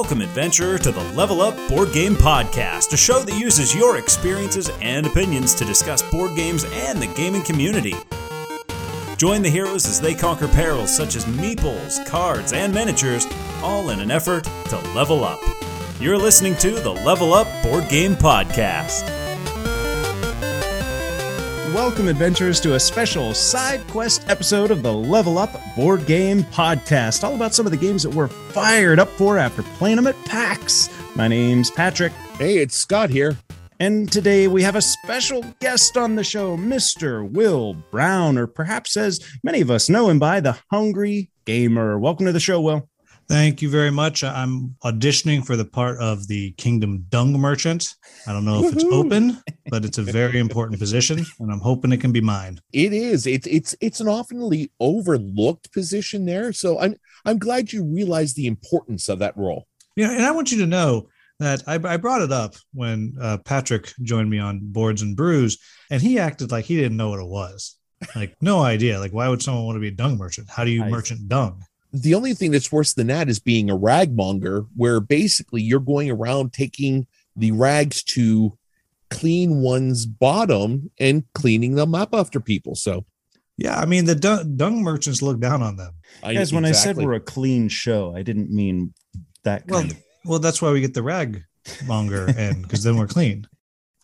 Welcome, adventurer, to the Level Up Board Game Podcast, a show that uses your experiences and opinions to discuss board games and the gaming community. Join the heroes as they conquer perils such as meeples, cards, and miniatures, all in an effort to level up. You're listening to the Level Up Board Game Podcast. Welcome, adventurers, to a special side quest episode of the Level Up Board Game Podcast, all about some of the games that we're fired up for after playing them at PAX. My name's Patrick, Hey, it's Scott here. and today we have a special guest on the show, Mr. Will Brown, or perhaps as many of us know him by, the Hungry Gamer. Welcome to the show, Will. Thank you very much. I'm auditioning for the part of the Kingdom Dung Merchant. I don't know if it's open, but it's a very important position, and I'm hoping it can be mine. It is. It's it's it's an oftenly overlooked position there. So I'm I'm glad you realize the importance of that role. Yeah, and I want you to know that I, I brought it up when uh, Patrick joined me on Boards and Brews, and he acted like he didn't know what it was. Like, no idea. Like, why would someone want to be a dung merchant? How do you I- merchant dung? The only thing that's worse than that is being a ragmonger, where basically you're going around taking the rags to clean one's bottom and cleaning them up after people. So Yeah, I mean, the dung, dung merchants look down on them. I, Guys, when I said we're a clean show, I didn't mean that Well, kind of. well, that's why we get the rag monger in because then we're clean.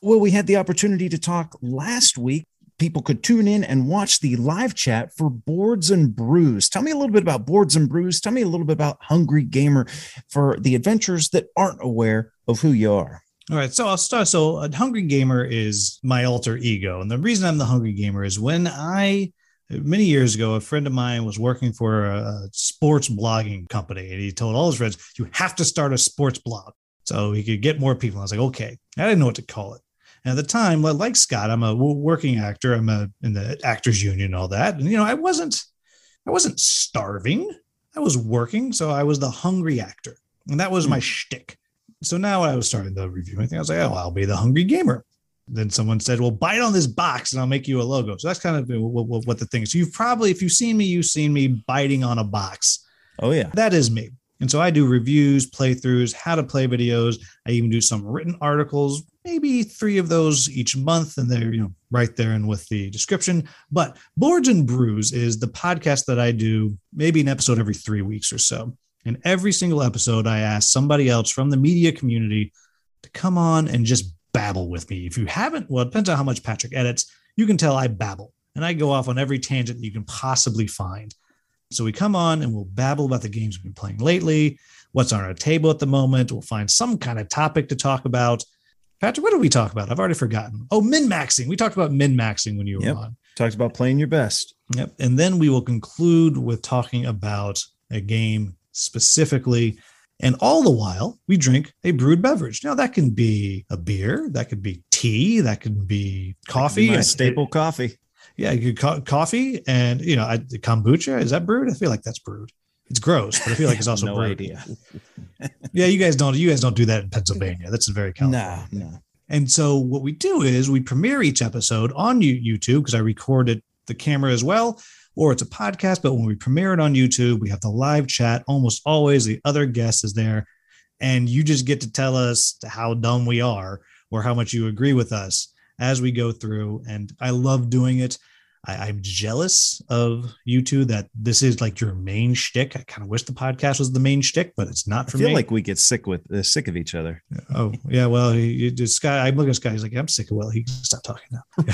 Well, we had the opportunity to talk last week. People could tune in and watch the live chat for Boards and Brews. Tell me a little bit about Boards and Brews. Tell me a little bit about Hungry Gamer for the adventurers that aren't aware of who you are. All right, so I'll start. So, a hungry gamer is my alter ego, and the reason I'm the hungry gamer is when I many years ago, a friend of mine was working for a sports blogging company, and he told all his friends, "You have to start a sports blog so he could get more people." I was like, "Okay," I didn't know what to call it. And at the time, li- like Scott, I'm a working actor. I'm a in the actors union, and all that, and you know, I wasn't, I wasn't starving. I was working, so I was the hungry actor, and that was hmm. my shtick. So now I was starting the reviewing thing. I was like, oh, I'll be the hungry gamer. Then someone said, well, bite on this box and I'll make you a logo. So that's kind of what, what, what the thing is. So you've probably, if you've seen me, you've seen me biting on a box. Oh, yeah. That is me. And so I do reviews, playthroughs, how to play videos. I even do some written articles, maybe three of those each month. And they're, you know, right there and with the description. But Boards and Brews is the podcast that I do, maybe an episode every three weeks or so. And every single episode, I ask somebody else from the media community to come on and just babble with me. If you haven't, well, it depends on how much Patrick edits. You can tell I babble and I go off on every tangent you can possibly find. So we come on and we'll babble about the games we've been playing lately, what's on our table at the moment. We'll find some kind of topic to talk about. Patrick, what did we talk about? I've already forgotten. Oh, min maxing. We talked about min maxing when you were Yep. on. Talked about playing your best. Yep. And then we will conclude with talking about a game specifically. And all the while, we drink a brewed beverage. Now, that can be a beer, that could be tea, that could be coffee. My I- staple coffee. Yeah, you could co- coffee and, you know, I, kombucha. Is that brewed? I feel like that's brewed. It's gross, but I feel like it's also no brewed. idea. Yeah, you guys don't. You guys don't do that in Pennsylvania. That's a very California. No, thing. no. And so what we do is we premiere each episode on YouTube because I recorded the camera as well, or it's a podcast. But when we premiere it on YouTube, we have the live chat. Almost always the other guest is there, and you just get to tell us how dumb we are or how much you agree with us as we go through. And I love doing it. I, I'm jealous of you two that this is like your main shtick. I kind of wish the podcast was the main shtick, but it's not for me. I feel me. like we get sick with uh, sick of each other. Oh yeah, well, he, Sky. I'm looking at Sky. He's like, I'm sick of Will. He can stop talking now.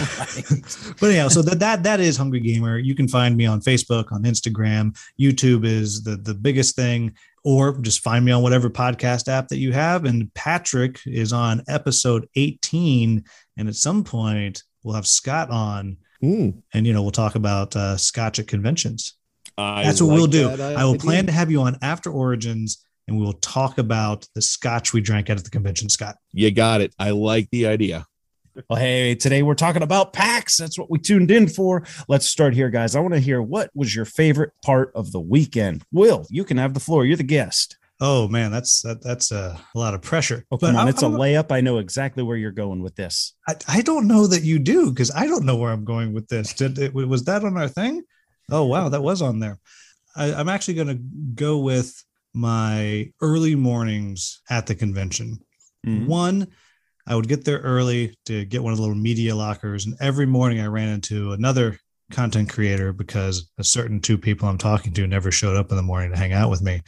but anyhow, so that that that is Hungry Gamer. You can find me on Facebook, on Instagram. YouTube is the the biggest thing, or just find me on whatever podcast app that you have. And Patrick is on episode 18, and at some point we'll have Scott on, Mm, and you know we'll talk about uh, Scotch at conventions. I That's what like we'll do. that I will idea. plan to have you on after Origins. And we will talk about the scotch we drank out at the convention, Scott. You got it. I like the idea. Well, hey, today we're talking about PAX. That's what we tuned in for. Let's start here, guys. I want to hear what was your favorite part of the weekend. Will, you can have the floor. You're the guest. Oh man, that's that, that's a, a lot of pressure. Oh, come But on. I- It's a layup. I know exactly where you're going with this. I, I don't know that you do because I don't know where I'm going with this. Did it, was that on our thing? Oh wow, that was on there. I, I'm actually going to go with my early mornings at the convention. Mhm. One, I would get there early to get one of the little media lockers, and every morning I ran into another content creator because a certain two people I'm talking to never showed up in the morning to hang out with me.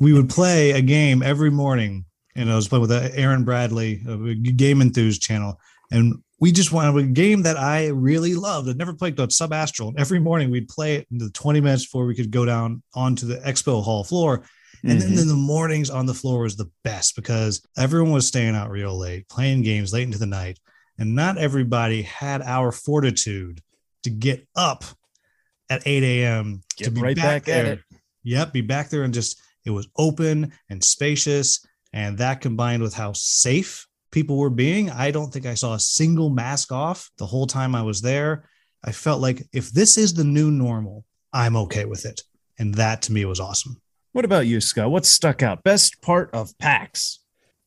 We would play a game every morning, and I was playing with uh, Aaron Bradley of a Game Enthused channel, and we just wanted a game that I really loved. I'd never played called Sub Astral. And every morning we'd play it in the 20 minutes before we could go down onto the expo hall floor. And then Mhm. in the mornings on the floor was the best because everyone was staying out real late, playing games late into the night. And not everybody had our fortitude to get up at 8 a.m. to be right back at it. Yep, be back there and just it was open and spacious. And that combined with how safe people were being, I don't think I saw a single mask off the whole time I was there. I felt like if this is the new normal, I'm okay with it. And that to me was awesome. What about you, Scott? What stuck out? Best part of PAX?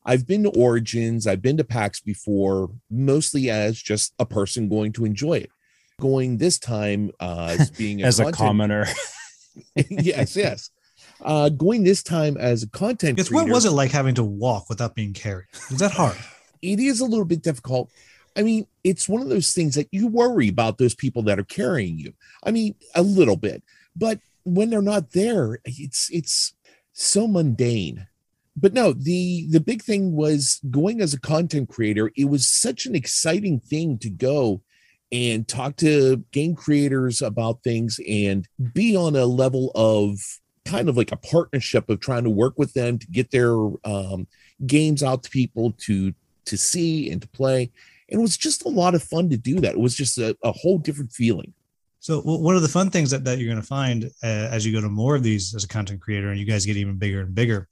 I've been to Origins, I've been to PAX before, mostly as just a person going to enjoy it. Going this time uh, as being As a commoner. yes, yes. Uh, going this time as a content Guess what was it like having to walk without being carried? Was that hard? it is a little bit difficult. I mean, it's one of those things that you worry about those people that are carrying you. I mean, a little bit, but when they're not there, it's it's so mundane. But no, the the big thing was going as a content creator. It was such an exciting thing to go and talk to game creators about things and be on a level of kind of like a partnership of trying to work with them to get their um, games out to people to to see and to play. And it was just a lot of fun to do that. It was just a, a whole different feeling. So one of the fun things that, that you're going to find uh, as you go to more of these as a content creator and you guys get even bigger and bigger,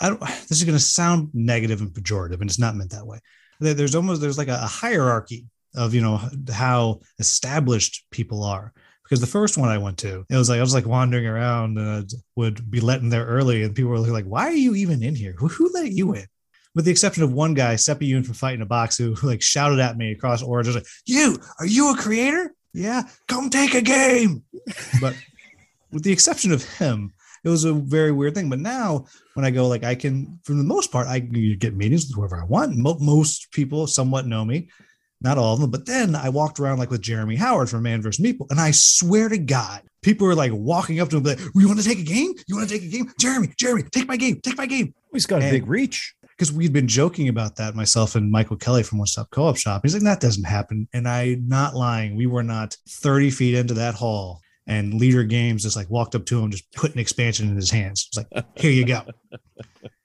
I don't, this is going to sound negative and pejorative, and it's not meant that way. There's almost there's like a, a hierarchy of you know how established people are. Because the first one I went to, it was like I was like wandering around and I would be let in there early, and people were like, "Why are you even in here? Who, who let you in?" With the exception of one guy, Seppi Yoon from Fight in a Box, who like shouted at me across Origins, like, "You are you a creator? Yeah, come take a game." But with the exception of him, it was a very weird thing. But now, when I go, like, I can, for the most part, I get meetings with whoever I want. Most people somewhat know me, not all of them. But then I walked around like with Jeremy Howard from Man vs. Meeple, and I swear to God, people were like walking up to him, like, "You want to take a game? You want to take a game? Jeremy, Jeremy, take my game, take my game." He's got a And- big reach. because we'd been joking about that myself and Michael Kelly from One Stop Co-op Shop. He's like, that doesn't happen, and I'm not lying. We were not 30 feet into that hall, and Leder Games just like walked up to him, just put an expansion in his hands. It's like, here you go.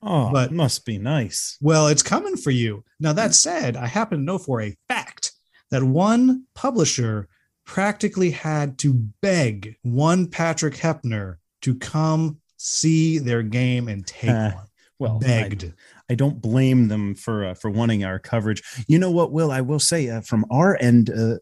Oh, But- must be nice. Well, it's coming for you. Now that said, I happen to know for a fact that one publisher practically had to beg one Patrick Hepner to come see their game and take Uh, one. Well, Begged. I don't blame them for uh, for wanting our coverage. You know what, Will? I will say uh, from our end, uh,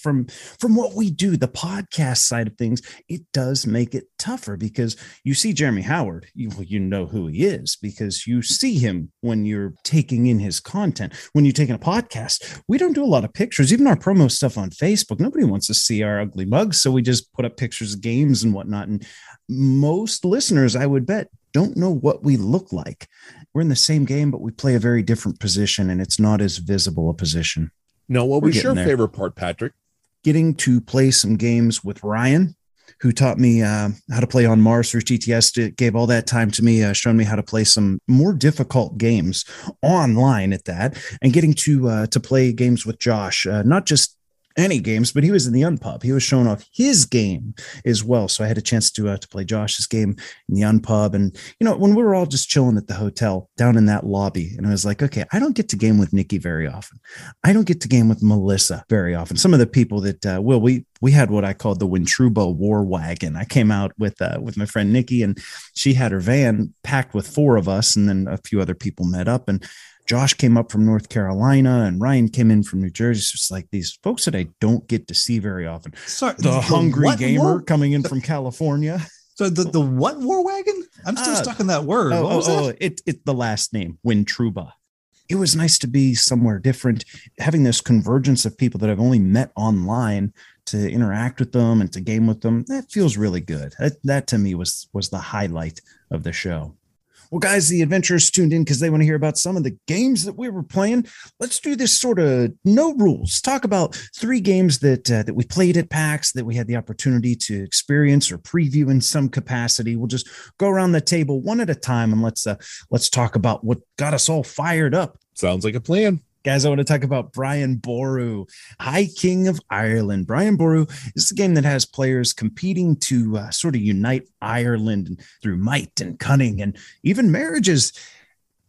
from from what we do, the podcast side of things, it does make it tougher because you see Jeremy Howard, you you know who he is because you see him when you're taking in his content. When you're taking a podcast, we don't do a lot of pictures. Even our promo stuff on Facebook, nobody wants to see our ugly mugs, so we just put up pictures of games and whatnot. And most listeners, I would bet, don't know what we look like we're in the same game, but we play a very different position and it's not as visible a position. No, what We're was your there. favorite part, Patrick? Getting to play some games with Ryan, who taught me uh, how to play on Mars through TTS, gave all that time to me, uh, showing me how to play some more difficult games online at that, and getting to uh, to play games with Josh, uh, not just any games, but he was in the Unpub. He was showing off his game as well. So I had a chance to uh, to play Josh's game in the Unpub, and you know when we were all just chilling at the hotel down in that lobby, and I was like, okay, I don't get to game with Nikki very often. I don't get to game with Melissa very often. Some of the people that uh, will we we had what I called the Wintruba War Wagon. I came out with uh, with my friend Nikki, and she had her van packed with four of us, and then a few other people met up, and Josh came up from North Carolina, and Ryan came in from New Jersey. It's just like these folks that I don't get to see very often. Sorry, The hungry gamer war- coming in from California. So the, the what war wagon? I'm still Uh, stuck in that word. Oh, oh, oh, it, it the last name, Wintruba. It was nice to be somewhere different, having this convergence of people that I've only met online to interact with them and to game with them. That feels really good. That, that to me was was the highlight of the show. Well, guys, the adventurers tuned in because they want to hear about some of the games that we were playing. Let's do this sort of no rules. Talk about three games that uh, that we played at PAX that we had the opportunity to experience or preview in some capacity. We'll just go around the table one at a time and let's uh, let's talk about what got us all fired up. Sounds like a plan. Guys, I want to talk about Brian Boru, High King of Ireland. Brian Boru is a game that has players competing to uh, sort of unite Ireland through might and cunning and even marriages.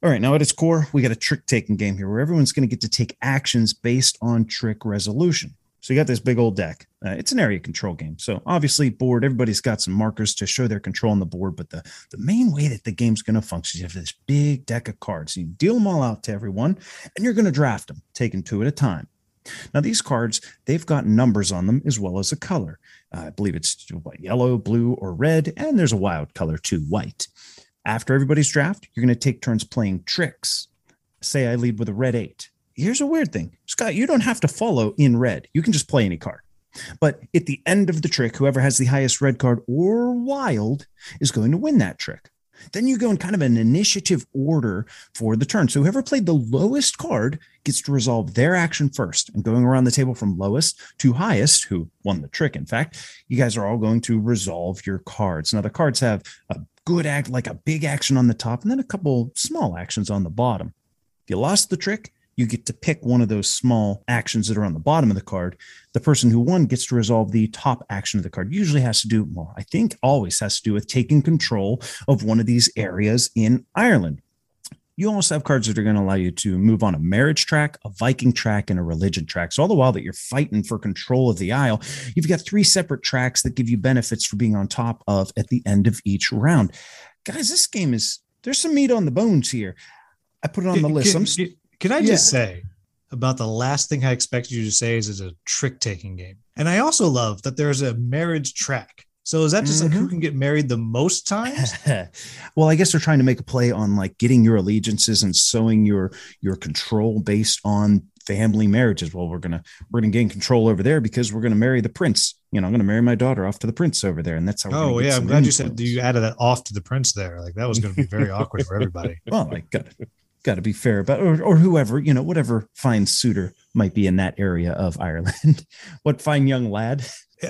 All right, now at its core, we got a trick taking game here where everyone's going to get to take actions based on trick resolution. So you got this big old deck. Uh, it's an area control game. So obviously, board, everybody's got some markers to show their control on the board. But the, the main way that the game's going to function is you have this big deck of cards. You deal them all out to everyone, and you're going to draft them, taking two at a time. Now, these cards, they've got numbers on them as well as a color. Uh, I believe it's yellow, blue, or red, and there's a wild color too, white. After everybody's draft, you're going to take turns playing tricks. Say I lead with a red eight here's a weird thing Scott, you don't have to follow in red. You can just play any card. But at the end of the trick, whoever has the highest red card or wild is going to win that trick. Then you go in kind of an initiative order for the turn. So whoever played the lowest card gets to resolve their action first. And going around the table from lowest to highest, who won the trick, in fact, you guys are all going to resolve your cards. Now the cards have a good act, like a big action on the top, and then a couple small actions on the bottom. If you lost the trick, you get to pick one of those small actions that are on the bottom of the card. The person who won gets to resolve the top action of the card. Usually has to do, well, I think always has to do with taking control of one of these areas in Ireland. You also have cards that are going to allow you to move on a marriage track, a Viking track, and a religion track. So, all the while that you're fighting for control of the Isle, you've got three separate tracks that give you benefits for being on top of at the end of each round. Guys, this game is, there's some meat on the bones here. I put it on the list. Can, can I just yeah. say about the last thing I expected you to say is it's a trick taking game. And I also love that there's a marriage track. So is that just mm-hmm. like who mm-hmm. can get married the most times? well, I guess they're trying to make a play on like getting your allegiances and sowing your your control based on family marriages. Well, we're gonna we're gonna gain control over there because we're gonna marry the prince. You know, I'm gonna marry my daughter off to the prince over there, and that's how. Oh yeah, I'm glad influence. you said you added that off to the prince there. Like that was gonna be very awkward for everybody. Well, I got it got to be fair about or, or whoever you know whatever fine suitor might be in that area of ireland what fine young lad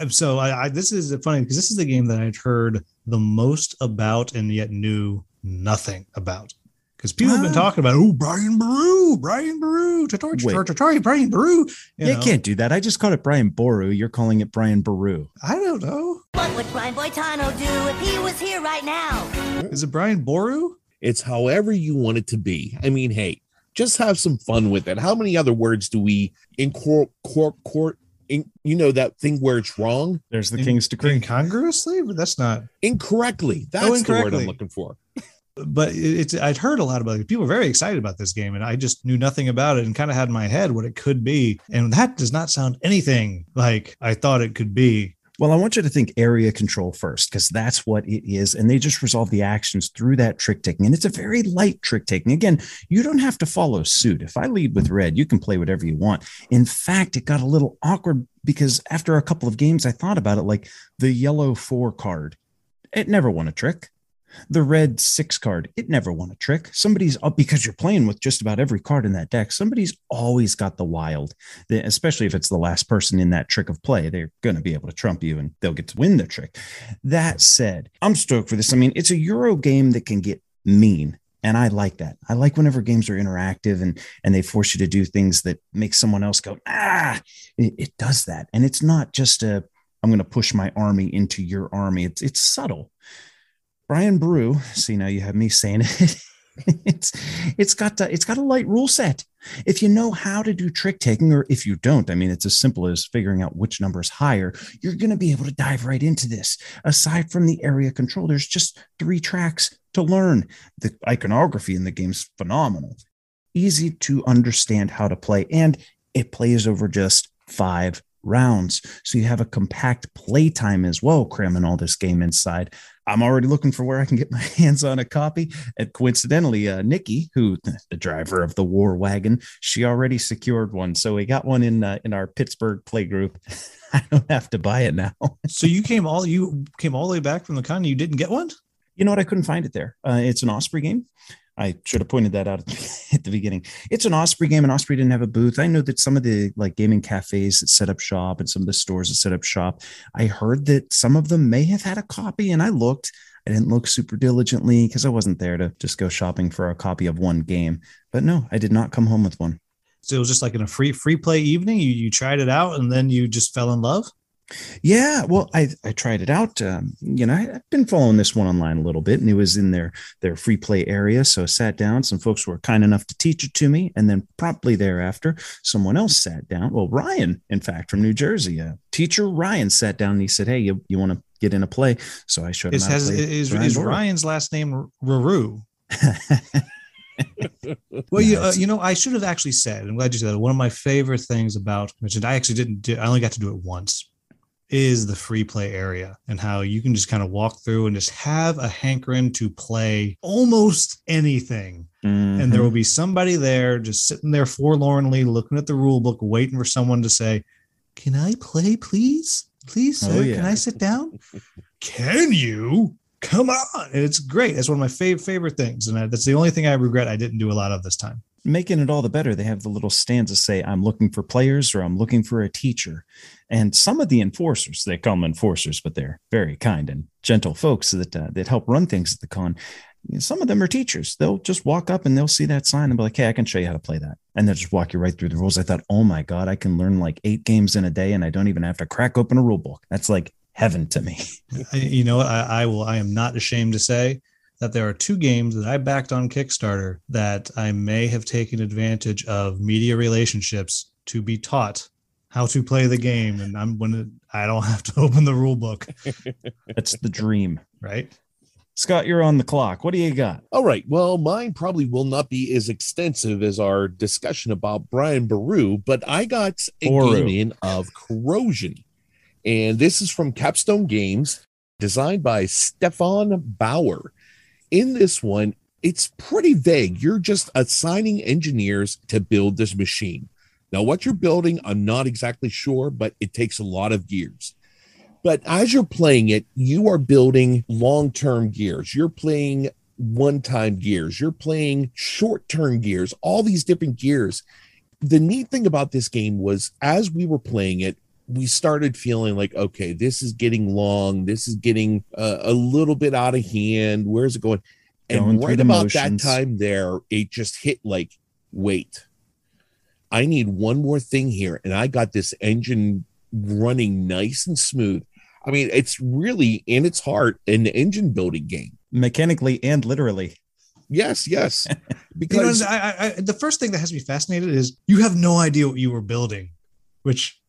so I, I this is funny because this is the game that i'd heard the most about and yet knew nothing about because people have been ah. talking about oh Brian Boru, Brian Boru, Tatori, Brian Boru. You, you can't do that. I just called it Brian Boru. You're calling it Brian Boru. I don't know. What would Brian Boitano do if he was here right now? Is it Brian Boru? It's however you want it to be. I mean, hey, just have some fun with it. How many other words do we in court, court, court, in, you know, that thing where it's wrong? There's the in, king's decree. Incongruously? But that's not incorrectly. That's oh, incorrectly. the word I'm looking for. but it's I'd heard a lot about it. People were very excited about this game, and I just knew nothing about it and kind of had in my head what it could be. And that does not sound anything like I thought it could be. Well, I want you to think area control first, because that's what it is. And they just resolve the actions through that trick taking. And it's a very light trick taking. Again, you don't have to follow suit. If I lead with red, you can play whatever you want. In fact, it got a little awkward because after a couple of games, I thought about it like the yellow four card. It never won a trick the red six card, it never won a trick. Somebody's up because you're playing with just about every card in that deck. Somebody's always got the wild, especially if it's the last person in that trick of play. They're going to be able to trump you and they'll get to win the trick. That said, I'm stoked for this. I mean, it's a Euro game that can get mean. And I like that. I like whenever games are interactive and and they force you to do things that make someone else go, ah, it, it does that. And it's not just a I'm going to push my army into your army. It's it's subtle. Brian Brew, See now you have me saying it. it's it's got a, it's got a light rule set. If you know how to do trick taking, or if you don't, I mean, it's as simple as figuring out which number is higher. You're going to be able to dive right into this. Aside from the area control, there's just three tracks to learn. The iconography in the game's phenomenal, easy to understand how to play, and it plays over just five rounds. So you have a compact play time as well, cramming all this game inside. I'm already looking for where I can get my hands on a copy. And coincidentally, uh, Nikki, who the driver of the war wagon, she already secured one. So we got one in uh, in our Pittsburgh play group. I don't have to buy it now. So you came all you came all the way back from the con. You didn't get one. You know what? I couldn't find it there. Uh, it's an Osprey game. I should have pointed that out at the beginning. It's an Osprey game, and Osprey didn't have a booth. I know that some of the like gaming cafes that set up shop and some of the stores that set up shop, I heard that some of them may have had a copy, and I looked. I didn't look super diligently because I wasn't there to just go shopping for a copy of one game. But no, I did not come home with one. So it was just like in a free free play evening. You you tried it out and then you just fell in love. Yeah, well, I I tried it out. Um, you know, I, have been following this one online a little bit, and it was in their their free play area. So I sat down. Some folks were kind enough to teach it to me, and then promptly thereafter, someone else sat down. Well, Ryan, in fact, from New Jersey, uh, teacher Ryan sat down and he said, "Hey, you, you want to get in a play?" So I showed him. Is, has, is, is Ryan's last name Ruru? well, you uh, you know, I should have actually said. I'm glad you said that. One of my favorite things about mentioned, I actually didn't. Do, I only got to do it once. Is the free play area and how you can just kind of walk through and just have a hankering to play almost anything. Mm-hmm. And there will be somebody there just sitting there forlornly looking at the rule book, waiting for someone to say, Can I play, please? Please, oh, sir, oh, yeah. can I sit down? can you? come on. And It's great. It's one of my fav- favorite things. And that's the only thing I regret I didn't do a lot of this time. Making it all the better, they have the little stanza say, I'm looking for players or I'm looking for a teacher. And some of the enforcers, they call them enforcers, but they're very kind and gentle folks that, uh, that help run things at the con. Some of them are teachers. They'll just walk up and they'll see that sign and be like, hey, I can show you how to play that. And they'll just walk you right through the rules. I thought, oh my God, I can learn like eight games in a day and I don't even have to crack open a rule book. That's like heaven to me. you know, I, I will. I am not ashamed to say that there are two games that I backed on Kickstarter that I may have taken advantage of media relationships to be taught how to play the game, and I'm when I don't have to open the rule book. That's the dream, right? Scott, you're on the clock. What do you got? All right. Well, mine probably will not be as extensive as our discussion about Brian Baru, but I got a Boru. game in of Corrosion. And this is from Capstone Games, designed by Stefan Bauer. In this one, it's pretty vague. You're just assigning engineers to build this machine. Now, what you're building, I'm not exactly sure, but it takes a lot of gears. But as you're playing it, you are building long term gears. You're playing one time gears. You're playing short term gears, all these different gears. The neat thing about this game was as we were playing it, we started feeling like, okay, this is getting long. This is getting uh, a little bit out of hand. Where's it going? And going right about motions. that time there, it just hit like, wait, I need one more thing here. And I got this engine running nice and smooth. I mean, it's really in its heart an engine building game, mechanically and literally. Yes, yes. Because you know, I, I, the first thing that has me fascinated is you have no idea what you were building, which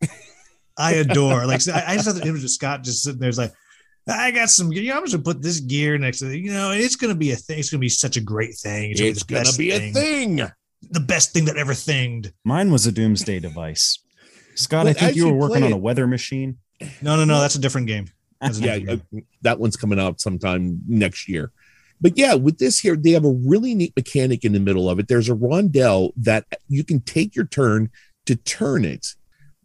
I adore. Like I, I just have the image of Scott just sitting there. It's like, I got some. You know, I'm just gonna put this gear next to it. You know, it's gonna be a thing. It's gonna be such a great thing. It's, it's gonna, be, gonna be a thing. The best thing that ever thinged. Mine was a doomsday device. Scott, but I think you were working on a weather machine. No, no, no. That's a different game. A yeah, game. Uh, that one's coming out sometime next year. But yeah, with this here, they have a really neat mechanic in the middle of it. There's a rondelle that you can take your turn to turn it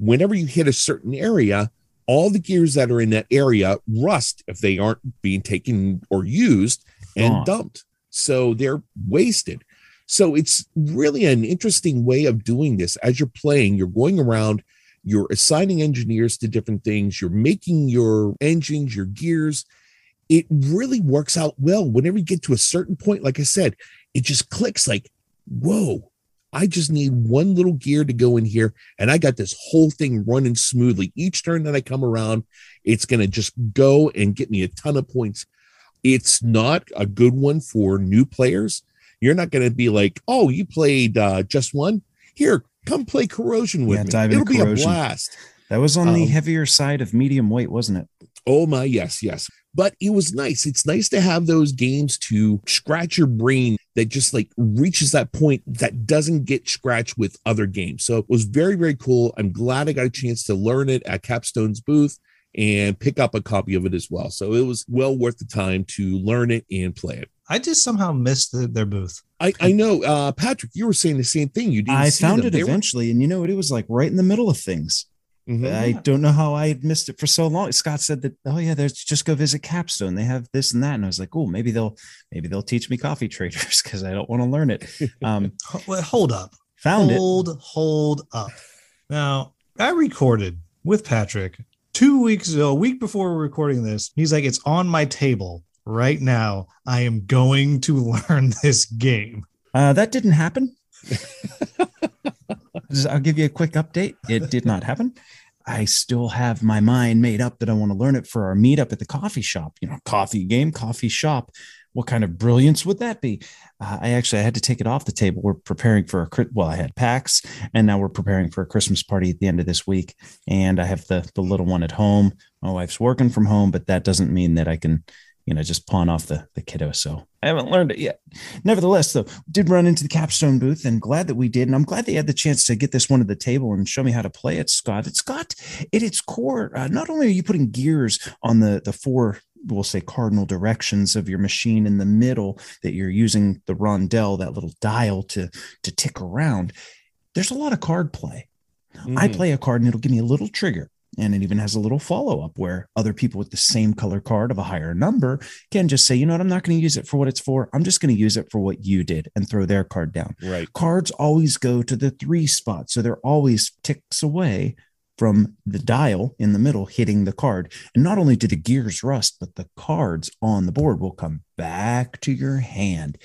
whenever you hit a certain area, all the gears that are in that area rust if they aren't being taken or used and oh. dumped. So they're wasted. So it's really an interesting way of doing this. As you're playing, you're going around, you're assigning engineers to different things, you're making your engines, your gears. It really works out well. Whenever you get to a certain point, like I said, it just clicks like, whoa, I just need one little gear to go in here, and I got this whole thing running smoothly. Each turn that I come around, it's going to just go and get me a ton of points. It's not a good one for new players. You're not going to be like, oh, you played uh, just one? Here, come play Corrosion with yeah, me. Dive It'll be corrosion. a blast. That was on um, the heavier side of medium weight, wasn't it? Oh my, yes, yes. But it was nice. It's nice to have those games to scratch your brain that just like reaches that point that doesn't get scratched with other games. So it was very, very cool. I'm glad I got a chance to learn it at Capstone's booth. and pick up a copy of it as well. So it was well worth the time to learn it and play it. I just somehow missed the, their booth. I, I know, uh, Patrick, you were saying the same thing. You didn't I see found them. it They were- eventually, and you know what? It was like right in the middle of things. Mhm. I don't know how I had missed it for so long. Scott said that, oh yeah, there's just go visit Capstone. They have this and that, and I was like, oh, maybe they'll maybe they'll teach me coffee traders because I don't want to learn it. Um, well, Hold up. found it. hold, hold up. Now, I recorded with Patrick two weeks ago, a week before we're recording this. He's like, it's on my table right now. I am going to learn this game. Uh, that didn't happen. I'll give you a quick update. It did not happen. I still have my mind made up that I want to learn it for our meetup at the coffee shop. You know, coffee game, coffee shop. What kind of brilliance would that be? Uh, I actually I had to take it off the table. We're preparing for a well, I had PAX, and now we're preparing for a Christmas party at the end of this week. And I have the the little one at home. My wife's working from home, but that doesn't mean that I can, you know, just pawn off the the kiddo. So I haven't learned it yet. Nevertheless, though, did run into the capstone booth and glad that we did. And I'm glad they had the chance to get this one to the table and show me how to play it, Scott. It's got at its core, uh, not only are you putting gears on the the four we'll say cardinal directions of your machine in the middle that you're using the rondelle that little dial to to tick around there's a lot of card play I Mhm. play a card and it'll give me a little trigger. And it even has a little follow up where other people with the same color card of a higher number can just say, you know what, I'm not going to use it for what it's for. I'm just going to use it for what you did and throw their card down. Right. Cards always go to the three spot. So they're always ticks away from the dial in the middle hitting the card. And not only do the gears rust, but the cards on the board will come back to your hand.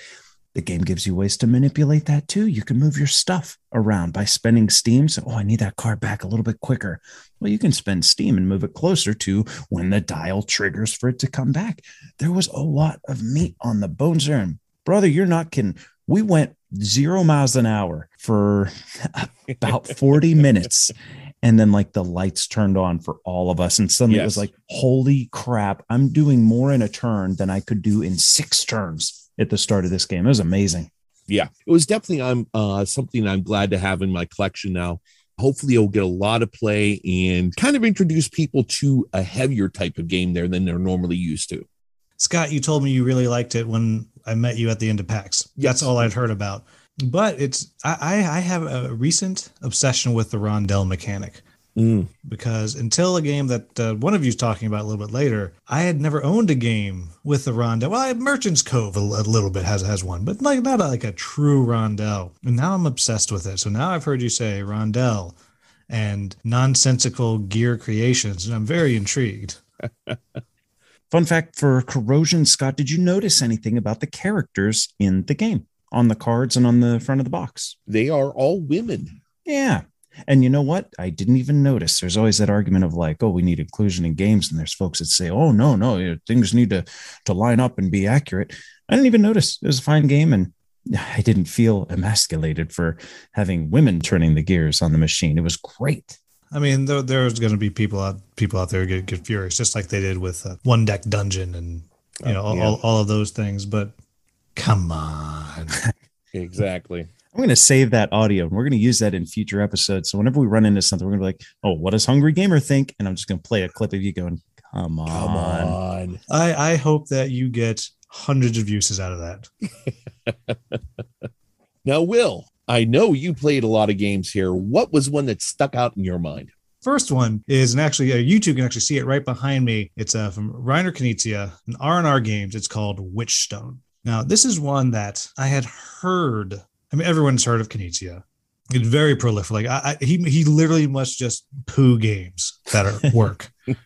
The game gives you ways to manipulate that too. You can move your stuff around by spending steam. So, oh, I need that card back a little bit quicker. Well, you can spend steam and move it closer to when the dial triggers for it to come back. There was a lot of meat on the bones there. And brother, you're not kidding. We went zero miles an hour for about 40 minutes. And then, like, the lights turned on for all of us. And suddenly it was like, holy crap, I'm doing more in a turn than I could do in six turns at the start of this game. It was amazing. yeah it was definitely i'm uh something i'm glad to have in my collection now hopefully it'll get a lot of play and kind of introduce people to a heavier type of game there than they're normally used to Scott, you told me you really liked it when I met you at the end of PAX. That's all I'd heard about. But it's I, I I have a recent obsession with the rondelle mechanic Mm, because until a game that uh, one of you is talking about a little bit later, I had never owned a game with the rondelle. Well, I have Merchant's Cove a, a little bit has has one, but like not like a true rondelle. And now I'm obsessed with it. So now I've heard you say rondelle and nonsensical gear creations, and I'm very intrigued. Fun fact for corrosion, Scott, did you notice anything about the characters in the game on the cards and on the front of the box? they are all women Yeah. And you know what? I didn't even notice. There's always that argument of like, oh, we need inclusion in games, and there's folks that say, oh, no, no, you know, things need to to line up and be accurate. I didn't even notice. It was a fine game, and I didn't feel emasculated for having women turning the gears on the machine. It was great. I mean, there, there's going to be people out people out there get, get furious, just like they did with uh, One Deck Dungeon and you know all, yeah. all, all of those things. But come on, exactly I'm going to save that audio and we're going to use that in future episodes. So whenever we run into something, we're going to be like, oh, what does Hungry Gamer think? And I'm just going to play a clip of you going, come on. come on I I hope that you get hundreds of uses out of that. now will i know you played a lot of games here what was one that stuck out in your mind First one is, and actually, uh, you two can actually see it right behind me. It's uh, from Reiner Knizia, an R&R Games. It's called Witchstone. Now, this is one that I had heard. I mean, everyone's heard of Knizia. It's very prolific. Like I, I, he, he literally must just poo games that are work.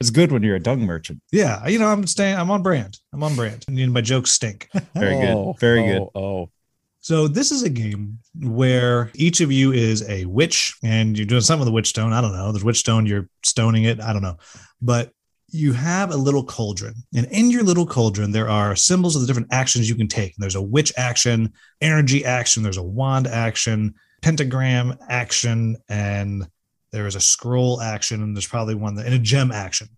It's good when you're a dung merchant. yeah, you know, I'm staying. I'm on brand. I'm on brand. And you know, my jokes stink. Very Oh, good. Very oh, good. oh So this is a game where each of you is a witch and you're doing something with the witch stone. I don't know. There's witch stone, you're stoning it. I don't know. But you have a little cauldron. And in your little cauldron, there are symbols of the different actions you can take. There's a witch action, energy action, there's a wand action, pentagram action, and there is a scroll action, and there's probably one that and a gem action.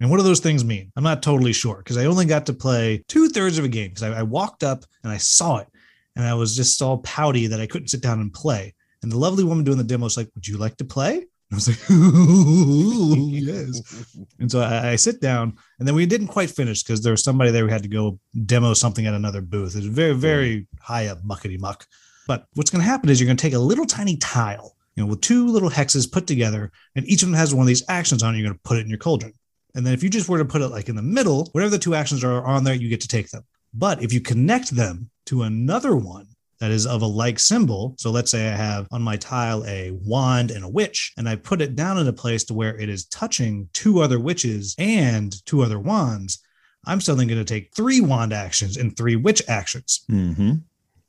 And what do those things mean? I'm not totally sure because I only got to play two thirds of a game because I, I walked up and I saw it and I was just all pouty that I couldn't sit down and play. And the lovely woman doing the demo was like, Would you like to play? I was like, Ooh, yes. And so I, I sit down, and then we didn't quite finish because there was somebody there who had to go demo something at another booth. It was very, very high up, muckety muck. But what's going to happen is you're going to take a little tiny tile, you know, with two little hexes put together, and each of them has one of these actions on it. You're going to put it in your cauldron. And then if you just were to put it like in the middle, whatever the two actions are on there, you get to take them. But if you connect them to another one that is of a like symbol, so let's say I have on my tile a wand and a witch, and I put it down in a place to where it is touching two other witches and two other wands, I'm suddenly going to take three wand actions and three witch actions. Mm-hmm.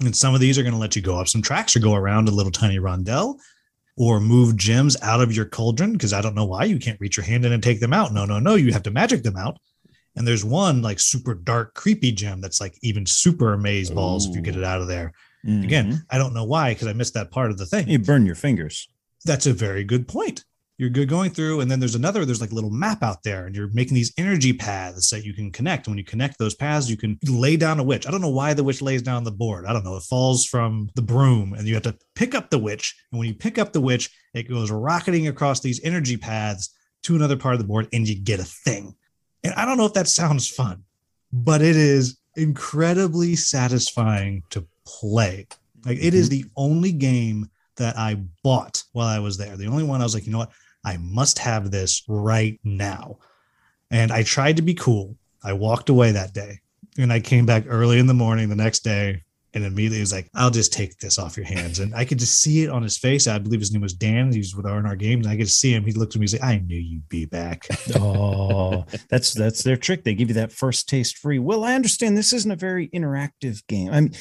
And some of these are going to let you go up some tracks or go around a little tiny rondelle or move gems out of your cauldron because I don't know why you can't reach your hand in and take them out. No, no, no. You have to magic them out. And there's one like super dark, creepy gem that's like even super amaze balls if you get it out of there. Again, I don't know why because I missed that part of the thing. Mm-hmm. you burn your fingers. That's a very good point. You're good going through, and then there's another, there's like a little map out there, and you're making these energy paths that you can connect. And when you connect those paths, you can lay down a witch. I don't know why the witch lays down the board. I don't know. It falls from the broom, and you have to pick up the witch. And when you pick up the witch, it goes rocketing across these energy paths to another part of the board, and you get a thing. And I don't know if that sounds fun, but it is incredibly satisfying to play. Like it is mm-hmm. the only game that I bought while I was there. The only one I was like, you know what? I must have this right now. And I tried to be cool. I walked away that day and I came back early in the morning the next day and immediately was like, I'll just take this off your hands. And I could just see it on his face. I believe his name was Dan. He was with R&R Games. And I could see him. He looked at me and said, I knew you'd be back. oh, that's that's their trick. They give you that first taste free. Well, I understand this isn't a very interactive game. I mean,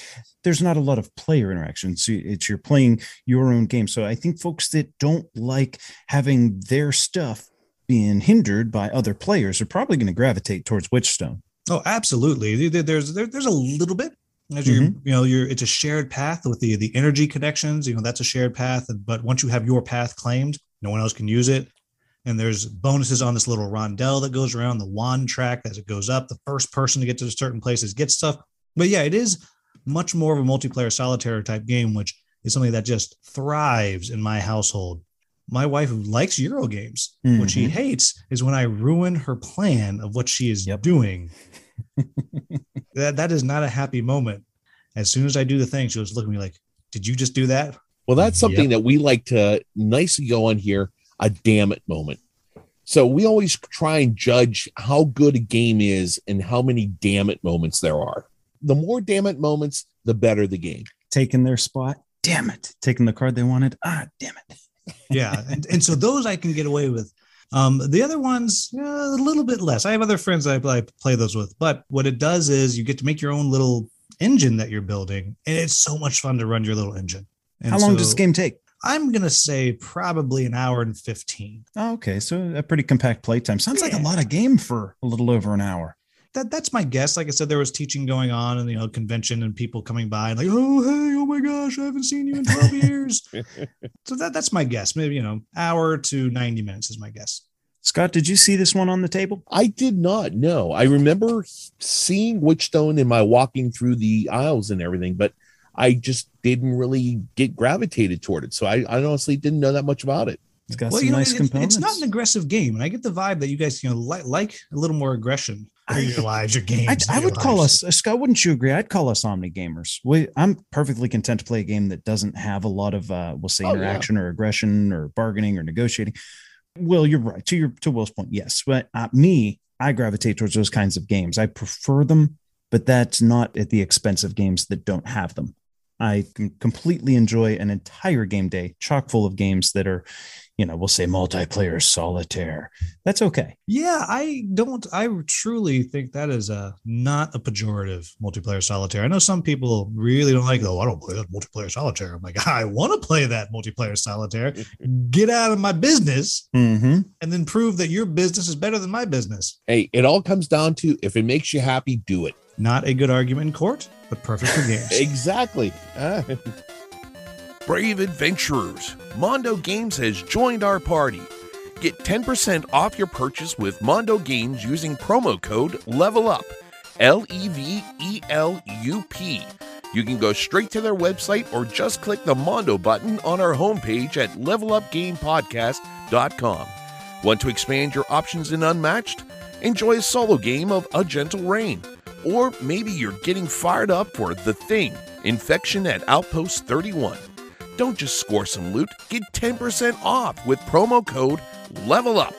there's not a lot of player interaction. So it's you're playing your own game. So I think folks that don't like having their stuff being hindered by other players are probably going to gravitate towards Witchstone. Oh, absolutely. There's there's a little bit as you you know you're it's a shared path with the the energy connections. You know that's a shared path, but once you have your path claimed, no one else can use it. And there's bonuses on this little rondelle that goes around the wand track as it goes up. The first person to get to certain places gets stuff. But yeah, it is much more of a multiplayer solitaire type game, which is something that just thrives in my household. My wife who likes Euro games. What she Mhm. hates is when I ruin her plan of what she is Yep. doing. that that is not a happy moment. As soon as I do the thing, she'll looking at me like, "Did you just do that?" Well, that's something that we like to nicely go on here a damn it moment. So we always try and judge how good a game is and how many damn it moments there are. The more damn it moments, the better the game. Taking their spot. Damn it. Taking the card they wanted. Ah, damn it. Yeah, and, and so those I can get away with. Um, the other ones, uh, a little bit less. I have other friends that I, I play those with, but what it does is you get to make your own little engine that you're building, and it's so much fun to run your little engine. And How long does this game take? I'm gonna say probably an hour and fifteen. Oh, okay. So a pretty compact playtime. Sounds like a lot of game for a little over an hour. That that's my guess. Like I said, there was teaching going on and you know convention and people coming by and like, oh hey, oh my gosh, I haven't seen you in twelve years. so that that's my guess. Maybe you know, hour to ninety minutes is my guess. Scott, did you see this one on the table? I did not know. I remember seeing Witchstone in my walking through the aisles and everything, but I just didn't really get gravitated toward it. So I, I honestly didn't know that much about it. It's got well, some you know, nice it's, components. it's not an aggressive game, and I get the vibe that you guys you know like, like a little more aggression I- in your lives, your I, games. I your would call us, Scott, wouldn't you agree? I'd call us Omni gamers. We, I'm perfectly content to play a game that doesn't have a lot of, uh, we'll say, Oh, yeah. interaction or aggression or bargaining or negotiating. Well, you're right. To your to Will's point, yes. But uh, me, I gravitate towards those kinds of games. I prefer them, but that's not at the expense of games that don't have them. I can completely enjoy an entire game day chock full of games that are, you know, we'll say multiplayer solitaire. That's okay. Yeah, I don't. I truly think that is a not a pejorative multiplayer solitaire. I know some people really don't like. Oh, I don't play that multiplayer solitaire. I'm like, I want to play that multiplayer solitaire. Get out of my business, Mm-hmm. and then prove that your business is better than my business. Hey, it all comes down to if it makes you happy, do it. Not a good argument in court, but perfect for games. Exactly. Ah. Brave adventurers, Mondo Games has joined our party. Get 10% off your purchase with Mondo Games using promo code LEVEL UP, L E V E L U P. You can go straight to their website or just click the Mondo button on our homepage at levelupgamepodcast.com. Want to expand your options in Unmatched? Enjoy a solo game of A Gentle Rain. Or maybe you're getting fired up for The Thing Infection at Outpost 31. Don't just score some loot, get 10% off with promo code LEVEL UP.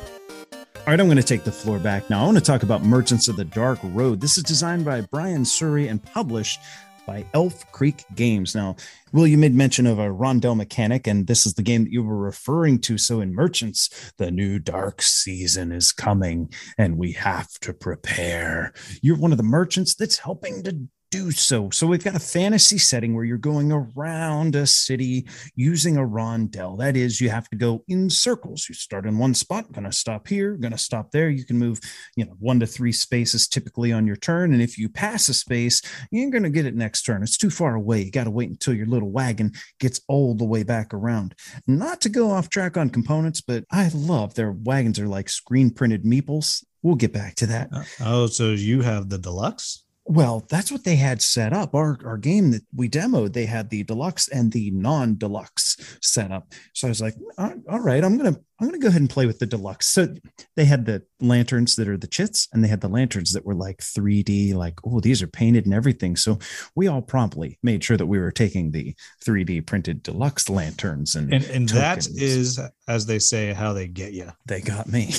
All right, I'm going to take the floor back now. I want to talk about Merchants of the Dark Road. This is designed by Brian Suhre and published by Elf Creek Games. Now, Will, you made mention of a rondel mechanic, and this is the game that you were referring to. So, in Merchants, the new dark season is coming, and we have to prepare. You're one of the merchants that's helping to do so. So we've got a fantasy setting where you're going around a city using a rondel. That is, you have to go in circles. You start in one spot, going to stop here, going to stop there. You can move, you know, one to three spaces typically on your turn. And if you pass a space, you ain't going to get it next turn. It's too far away. You got to wait until your little wagon gets all the way back around. Not to go off track on components, but I love their wagons are like screen printed meeples. We'll get back to that. Uh, oh, so you have the deluxe? Well, that's what they had set up. Our our game that we demoed, they had the deluxe and the non-deluxe set up. So I was like, all right, I'm gonna I'm gonna go ahead and play with the deluxe. So they had the lanterns that are the chits, and they had the lanterns that were like 3D, like oh, these are painted and everything. So we all promptly made sure that we were taking the 3D printed deluxe lanterns and And and that is, as they say, how they get you. they got me.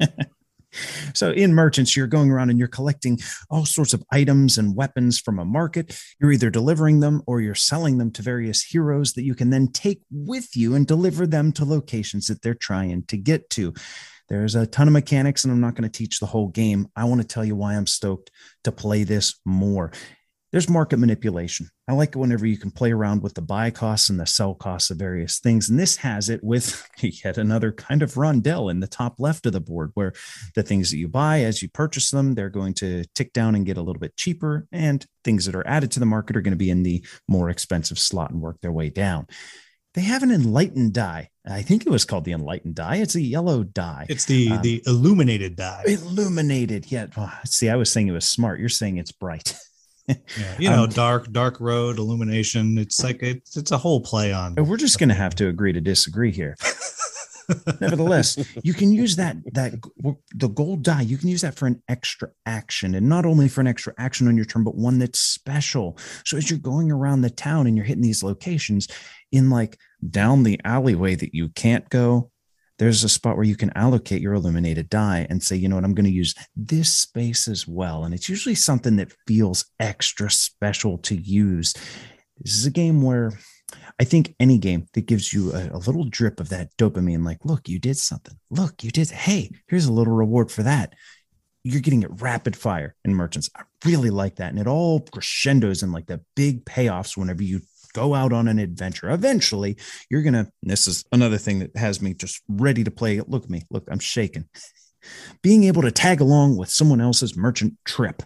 so in merchants, you're going around and you're collecting all sorts of items and weapons from a market. You're either delivering them or you're selling them to various heroes that you can then take with you and deliver them to locations that they're trying to get to. There's a ton of mechanics, and I'm not going to teach the whole game. I want to tell you why I'm stoked to play this more. There's market manipulation. I like it whenever you can play around with the buy costs and the sell costs of various things. And this has it with yet another kind of rondel in the top left of the board, where the things that you buy as you purchase them, they're going to tick down and get a little bit cheaper. And things that are added to the market are going to be in the more expensive slot and work their way down. They have an enlightened die. I think it was called the enlightened die. It's a yellow die. It's the Um, the illuminated die. illuminated. Yeah. oh, see, I was saying it was smart. You're saying it's bright. Yeah, you know, Um, dark dark road illumination. It's like it's it's a whole play on. We're just going to have to agree to disagree here. Nevertheless, you can use that that the gold die. You can use that for an extra action, and not only for an extra action on your turn, but one that's special. So as you're going around the town and you're hitting these locations, in like down the alleyway that you can't go, there's a spot where you can allocate your illuminated die and say, you know what, I'm going to use this space as well. And it's usually something that feels extra special to use. This is a game where I think any game that gives you a, a little drip of that dopamine, like, look, you did something. Look, you did. Hey, here's a little reward for that. You're getting it rapid fire in merchants. I really like that. And it all crescendos in like the big payoffs whenever you go out on an adventure. Eventually, you're going to, this is another thing that has me just ready to play. Look at me. Look, I'm shaking. Being able to tag along with someone else's merchant trip.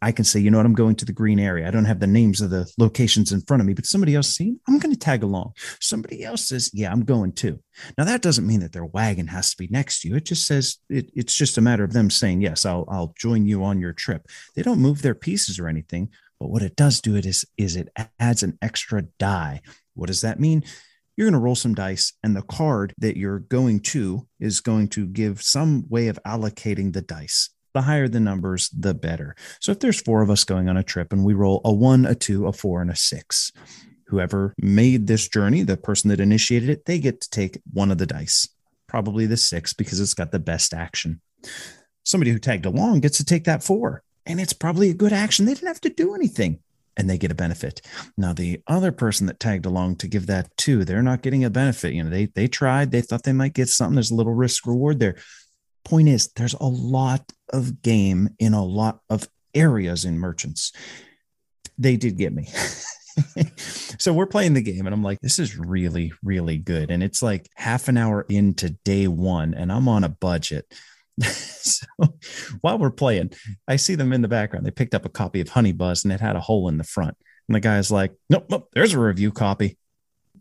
I can say, you know what, I'm going to the green area. I don't have the names of the locations in front of me, but somebody else saying, I'm going to tag along. Somebody else says, yeah, I'm going too. Now that doesn't mean that their wagon has to be next to you. It just says it, it's just a matter of them saying, yes, I'll, I'll join you on your trip. They don't move their pieces or anything, but what it does do it is, is it adds an extra die. What does that mean? You're going to roll some dice, and the card that you're going to is going to give some way of allocating the dice the higher the numbers, the better. So if there's four of us going on a trip and we roll a one, a two, a four, and a six, whoever made this journey, the person that initiated it, they get to take one of the dice, probably the six because it's got the best action. Somebody who tagged along gets to take that four, and it's probably a good action. They didn't have to do anything. And they get a benefit. Now, the other person that tagged along to give that two, they're not getting a benefit. You know, they they tried, they thought they might get something. There's a little risk reward there point is there's a lot of game in a lot of areas in merchants they did get me so we're playing the game and i'm like this is really really good and it's like half an hour into day one and i'm on a budget so while we're playing i see them in the background they picked up a copy of honey buzz and it had a hole in the front and the guy's like nope nope there's a review copy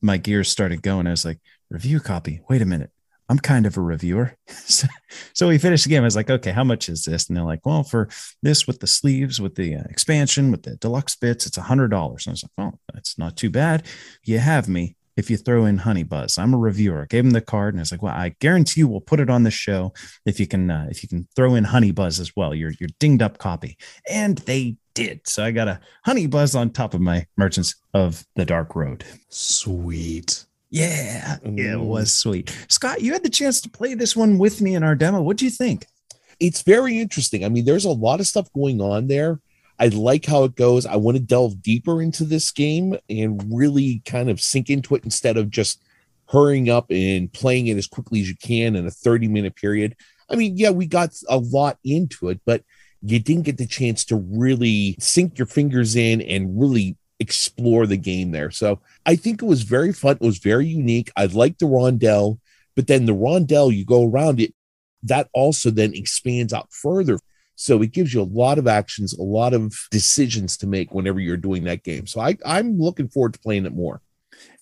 my gears started going i was like review copy wait a minute I'm kind of a reviewer. so, so we finished the game. I was like, okay, how much is this? And they're like, well, for this with the sleeves, with the uh, expansion, with the deluxe bits, it's a hundred dollars. And I was like, well, that's not too bad. You have me if you throw in Honey Buzz. I'm a reviewer. I gave him the card, and I was like, well, I guarantee you we'll put it on the show if you can uh, if you can throw in Honey Buzz as well. Your your dinged up copy, and they did. So I got a Honey Buzz on top of my Merchants of the Dark Road. Sweet. Yeah, it Mm. was sweet. Scott, you had the chance to play this one with me in our demo. What do you think? It's very interesting. I mean, there's a lot of stuff going on there. I like how it goes. I want to delve deeper into this game and really kind of sink into it instead of just hurrying up and playing it as quickly as you can in a 30 minute period. I mean, yeah, we got a lot into it, but you didn't get the chance to really sink your fingers in and really explore the game there. So I think it was very fun. It was very unique. I like the rondelle, but then the rondelle, you go around it, that also then expands out further. So it gives you a lot of actions, a lot of decisions to make whenever you're doing that game. So I, I'm looking forward to playing it more.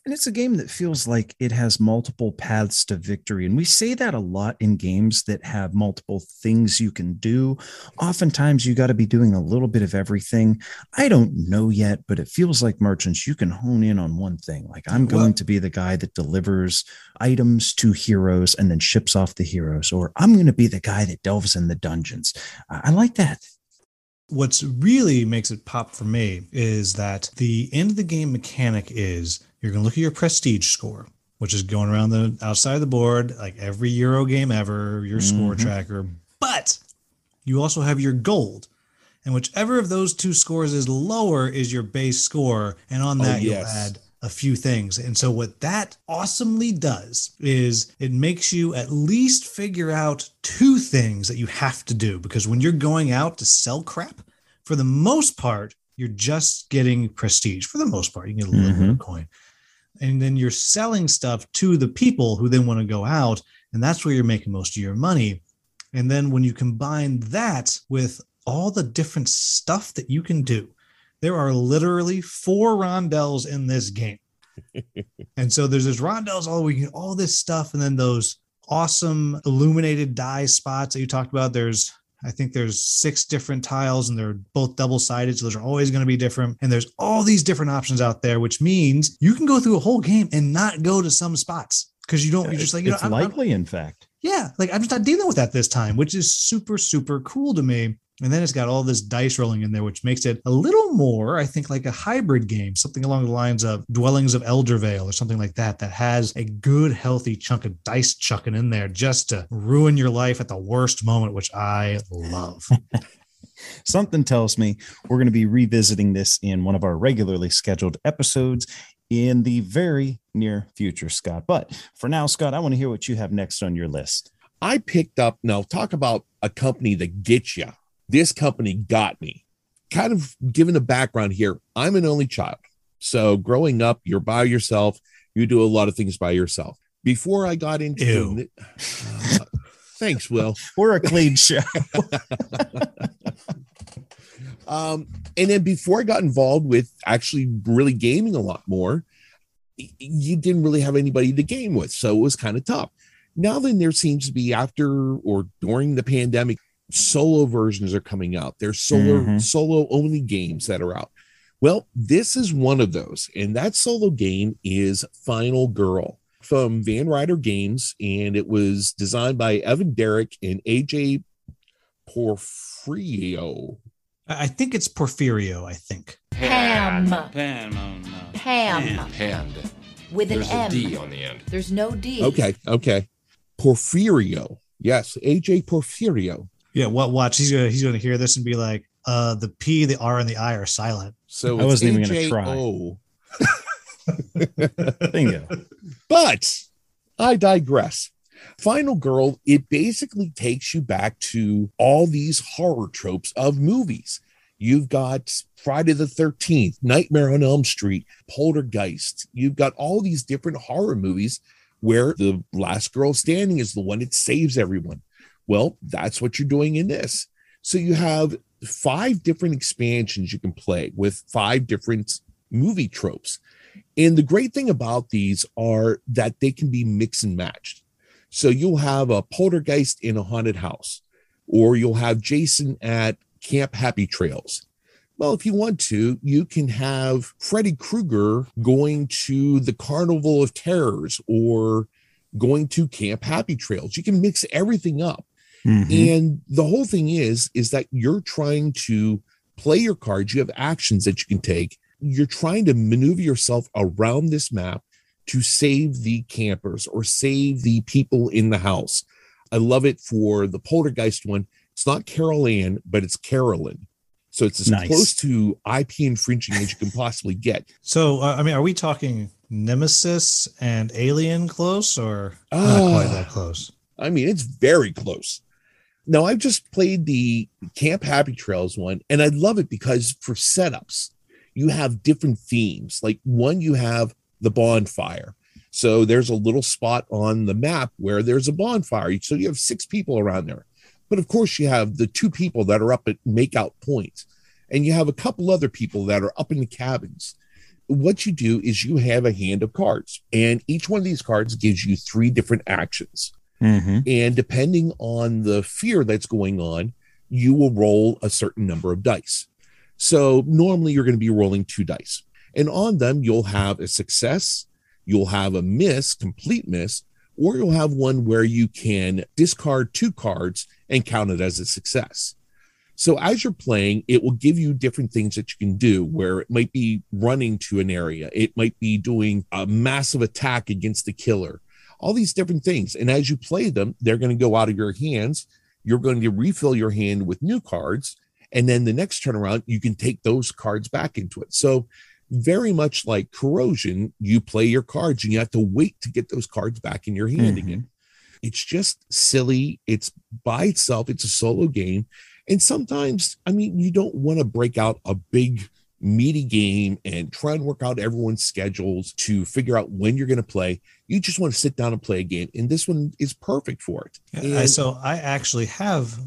And it's a game that feels like it has multiple paths to victory. And we say that a lot in games that have multiple things you can do. Oftentimes, you got to be doing a little bit of everything. I don't know yet, but it feels like merchants, you can hone in on one thing. Like, I'm going Well- to be the guy that delivers items to heroes and then ships off the heroes, or I'm going to be the guy that delves in the dungeons. I, I like that. What's really makes it pop for me is that the end of the game mechanic is you're going to look at your prestige score, which is going around the outside of the board, like every Euro game ever, your score Mhm. tracker. But you also have your gold. And whichever of those two scores is lower is your base score. And on Oh, that, you'll add a few things. And so, what that awesomely does is it makes you at least figure out two things that you have to do. Because when you're going out to sell crap, for the most part, you're just getting prestige. For the most part, you can get a little bit of coin. And then you're selling stuff to the people who then want to go out. And that's where you're making most of your money. And then when you combine that with all the different stuff that you can do, there are literally four rondels in this game. and so there's those rondels all oh, we can all this stuff, and then those awesome illuminated die spots that you talked about. There's I think there's six different tiles and they're both double sided. So those are always going to be different. And there's all these different options out there, which means you can go through a whole game and not go to some spots because you don't, you're just like, you know, it's I'm- I'm- likely, in fact. yeah, like I'm just not dealing with that this time, which is super, super cool to me. And then it's got all this dice rolling in there, which makes it a little more, I think, like a hybrid game, something along the lines of Dwellings of Eldervale or something like that, that has a good, healthy chunk of dice chucking in there just to ruin your life at the worst moment, which I love. something tells me we're going to be revisiting this in one of our regularly scheduled episodes in the very near future, Scott. But for now, Scott, I want to hear what you have next on your list. I picked up now talk about a company that gets you. This company got me. Kind of given a background here, I'm an only child. So growing up, you're by yourself. You do a lot of things by yourself. Before I got into. Uh, thanks, Will. We're a clean show. Um, and then before I got involved with actually really gaming a lot more, you didn't really have anybody to game with. So it was kind of tough. Now then there seems to be after or during the pandemic, solo versions are coming out. There's solo Mhm. solo only games that are out. Well, this is one of those, and that solo game is Final Girl from Van Ryder Games, and it was designed by Evan Derrick and AJ Porfrio. I I think it's Porfirio, I think. Pam. Pam. Oh, no. Pam. Pand. With an There's M. a D on the end. There's no D. Okay, okay. Porfirio. Yes, AJ Porfirio. Yeah, what watch? He's gonna he's gonna hear this and be like, uh, the P, the R, and the I are silent. So I wasn't even gonna AJO. Bingo. But I digress. Final Girl, it basically takes you back to all these horror tropes of movies. You've got Friday the 13th, Nightmare on Elm Street, Poltergeist. You've got all these different horror movies where the last girl standing is the one that saves everyone. Well, that's what you're doing in this. So you have five different expansions you can play with five different movie tropes. And the great thing about these are that they can be mix and matched. So you'll have a poltergeist in a haunted house, or you'll have Jason at Camp Happy Trails. Well, if you want to, you can have Freddy Krueger going to the Carnival of Terrors or going to Camp Happy Trails. You can mix everything up. Mhm. And the whole thing is, is that you're trying to play your cards. You have actions that you can take. You're trying to maneuver yourself around this map to save the campers or save the people in the house. I love it for the poltergeist one. It's not Carol Ann, but it's Carolyn. So it's as Nice. close to IP infringing as you can possibly get. So, uh, I mean, are we talking Nemesis and Alien close or not quite Ah. that close? I mean, it's very close. Now, I've just played the Camp Happy Trails one, and I love it because for setups, you have different themes. Like one, you have the bonfire. So there's a little spot on the map where there's a bonfire. So you have six people around there. But of course, you have the two people that are up at makeout point, and you have a couple other people that are up in the cabins. What you do is you have a hand of cards, and each one of these cards gives you three different actions. Mhm. And depending on the fear that's going on, you will roll a certain number of dice. So normally you're going to be rolling two dice. And on them, you'll have a success, you'll have a miss, complete miss, or you'll have one where you can discard two cards and count it as a success. So as you're playing, it will give you different things that you can do where it might be running to an area, it might be doing a massive attack against the killer all these different things. And as you play them, they're going to go out of your hands. You're going to refill your hand with new cards. And then the next turnaround, you can take those cards back into it. So, very much like corrosion, you play your cards and you have to wait to get those cards back in your hand Mhm. again. It's just silly. It's by itself, it's a solo game. And sometimes, I mean, you don't want to break out a big meaty game and try and work out everyone's schedules to figure out when you're going to play. You just want to sit down and play a game. And this one is perfect for it. Yeah, I, And- so I actually have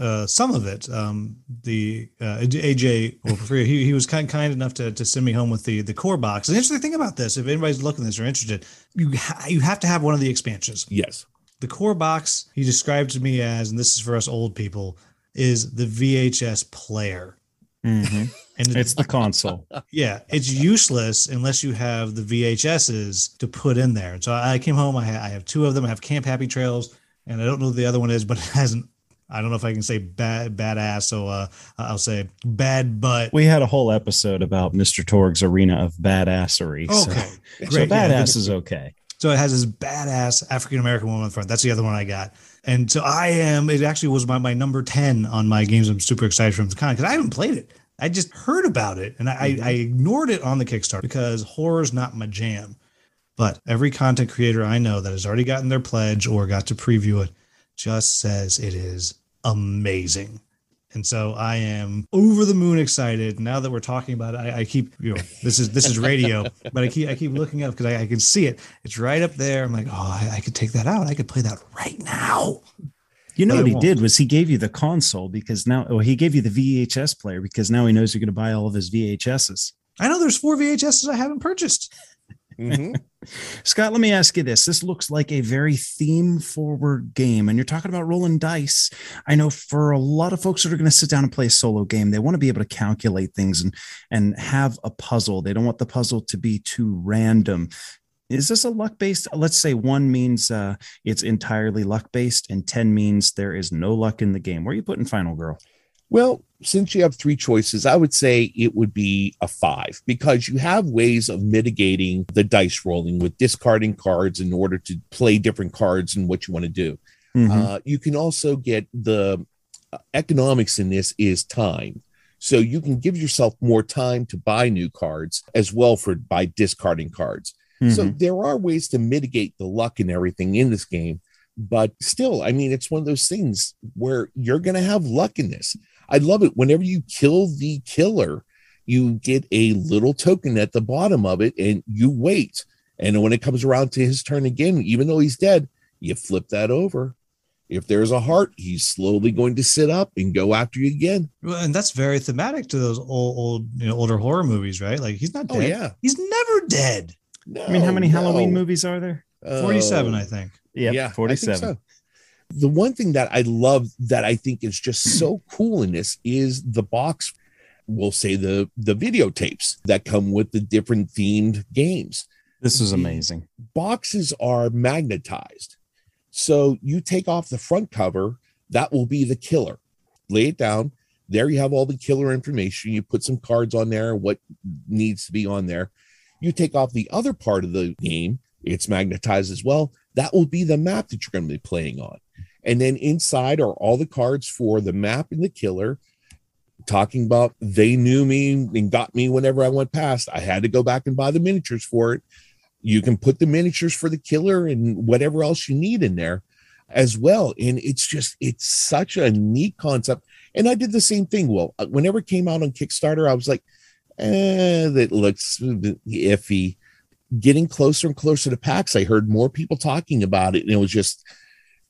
uh, some of it. Um, the uh, AJ, well, for free, he, he was kind kind enough to, to send me home with the the core box. And the interesting thing about this, if anybody's looking at this or interested, you ha- you have to have one of the expansions. yes. The core box he described to me as, and this is for us old people, is the VHS player. Mhm. And It's the console. yeah, it's useless unless you have the VHSs to put in there. So I came home. I, ha- I have two of them. I have Camp Happy Trails, and I don't know who the other one is, but it hasn't. I don't know if I can say bad badass. So uh, I'll say bad butt. We had a whole episode about Mr. Torgue's arena of badassery. so- Okay, So, great. Yeah, badass the- is okay. So it has this badass African American woman in front. That's the other one I got. And so I am, it actually was my, my number 10 on my games. I'm super excited from the con because I haven't played it. I just heard about it and I, mm-hmm. I ignored it on the Kickstarter because horror's not my jam. But every content creator I know that has already gotten their pledge or got to preview it just says it is amazing. And so I am over the moon excited. Now that we're talking about it, I, I keep, you know, this is this is radio, but I keep I keep looking up because I, I can see it. It's right up there. I'm like, oh, I, I could take that out. I could play that right now. You know But what he won't. did was he gave you the console because now, well, he gave you the VHS player because now he knows you're going to buy all of his VHSs. I know there's four VHSs I haven't purchased. Mhm. Scott, let me ask you this. This looks like a very theme forward game, and you're talking about rolling dice. I know for a lot of folks that are going to sit down and play a solo game, they want to be able to calculate things and, and have a puzzle. They don't want the puzzle to be too random. Is this a luck based? Let's say one means uh, it's entirely luck based, and 10 means there is no luck in the game. Where are you putting Final Girl? Well, since you have three choices, I would say it would be a five because you have ways of mitigating the dice rolling with discarding cards in order to play different cards and what you want to do. Mhm. Uh, you can also get the uh, economics in this is time. So you can give yourself more time to buy new cards as well for by discarding cards. So Mhm. there are ways to mitigate the luck and everything in this game, but still, I mean, it's one of those things where you're going to have luck in this. I love it. Whenever you kill the killer, you get a little token at the bottom of it and you wait. And when it comes around to his turn again, even though he's dead, you flip that over. If there's a heart, he's slowly going to sit up and go after you again. Well, and that's very thematic to those old, old, you know, older horror movies, right? Like he's not dead. Oh, yeah. He's never dead. No, I mean, how many Halloween movies are there? Oh, 47, uh, I think. Yep, I think 47. so. The one thing that I love that I think is just so cool in this is the box, we'll say the the videotapes that come with the different themed games. This is amazing. Boxes are magnetized. So you take off the front cover, that will be the killer. Lay it down. There you have all the killer information. You put some cards on there, what needs to be on there. You take off the other part of the game, it's magnetized as well. That will be the map that you're going to be playing on. And then inside are all the cards for the map and the killer. Talking about they knew me and got me whenever I went past. I had to go back and buy the miniatures for it. You can put the miniatures for the killer and whatever else you need in there as well. And it's just, it's such a neat concept. And I did the same thing. Well, uh, whenever it came out on Kickstarter, I was like, eh, that looks iffy. Getting closer and closer to PAX, I heard more people talking about it. And it was just,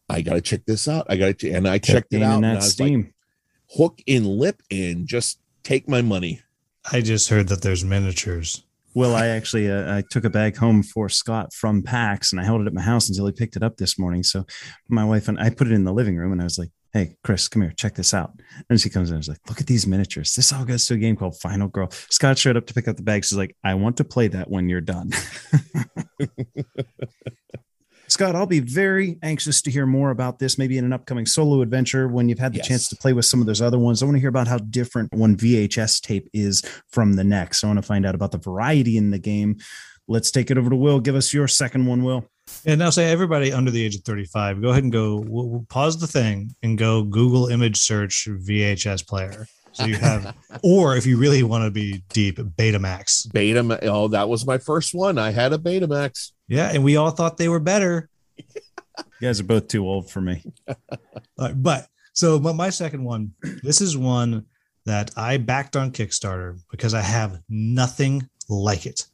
I got to check this out. I got to, and I checked it out. And I that was like, Steam. hook in lip and just take my money. I just heard that there's miniatures. Well, I actually uh, I took a bag home for Scott from PAX and I held it at my house until he picked it up this morning. So my wife and I put it in the living room and I was like, "Hey, Chris, come here, check this out." And she comes in and is like, "Look at these miniatures. This all goes to a game called Final Girl." Scott showed up to pick up the bag. She's like, "I want to play that when you're done." Scott, I'll be very anxious to hear more about this, maybe in an upcoming solo adventure when you've had the Yes. chance to play with some of those other ones. I want to hear about how different one VHS tape is from the next. I want to find out about the variety in the game. Let's take it over to Will. Give us your second one, Will. And now say everybody under the age of 35, go ahead and go we'll, we'll pause the thing and go Google image search VHS player. So you have, or if you really want to be deep, Betamax. Beta, oh, that was my first one. I had a Betamax. Yeah. And we all thought they were better. You guys are both too old for me. Uh, but so my, my second one, this is one that I backed on Kickstarter because I have nothing like it.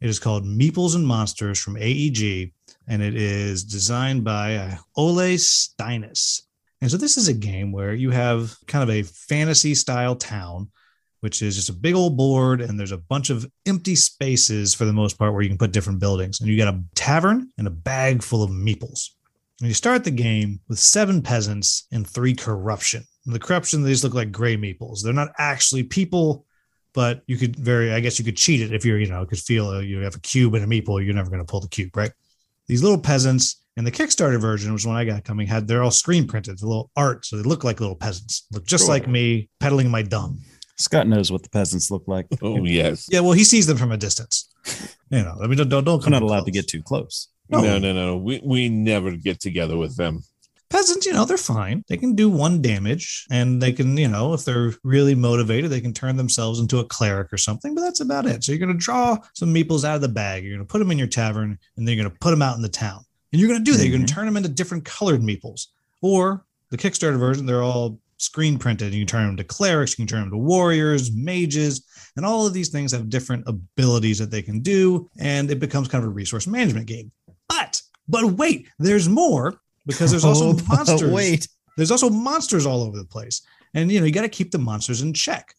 It is called Meeples and Monsters from AEG, and it is designed by uh, Ole Steiness. And so this is a game where you have kind of a fantasy style town, which is just a big old board, and there's a bunch of empty spaces for the most part where you can put different buildings. And you got a tavern and a bag full of meeples. And you start the game with seven peasants and three corruption. And the corruption, they just look like gray meeples. They're not actually people, but you could very, I guess you could cheat it if you're, you know, could feel uh, you have a cube and a meeple, you're never going to pull the cube, right? These little peasants and the Kickstarter version, which one I got coming, had they're all screen printed, a little art, so they look like little peasants, look just like me peddling my dung. Scott knows what the peasants look like. Oh, yes. Yeah, well, he sees them from a distance. You know, I mean, don't don't, don't I'm come not too allowed to close. get too close. No. No, no, no. We, we never get together with them. Peasants, you know, they're fine. They can do one damage and they can, you know, if they're really motivated, they can turn themselves into a cleric or something, but that's about it. So you're going to draw some meeples out of the bag. You're going to put them in your tavern and then you're going to put them out in the town. And you're going to do that. You're going to mm-hmm. turn them into different colored meeples. Or the Kickstarter version, they're all screen printed. You can turn them to clerics, you can turn them to warriors, mages, and all of these things have different abilities that they can do. And it becomes kind of a resource management game. But, but wait, there's more because there's also Oh, monsters. Wait. There's also monsters all over the place. And you know, you got to keep the monsters in check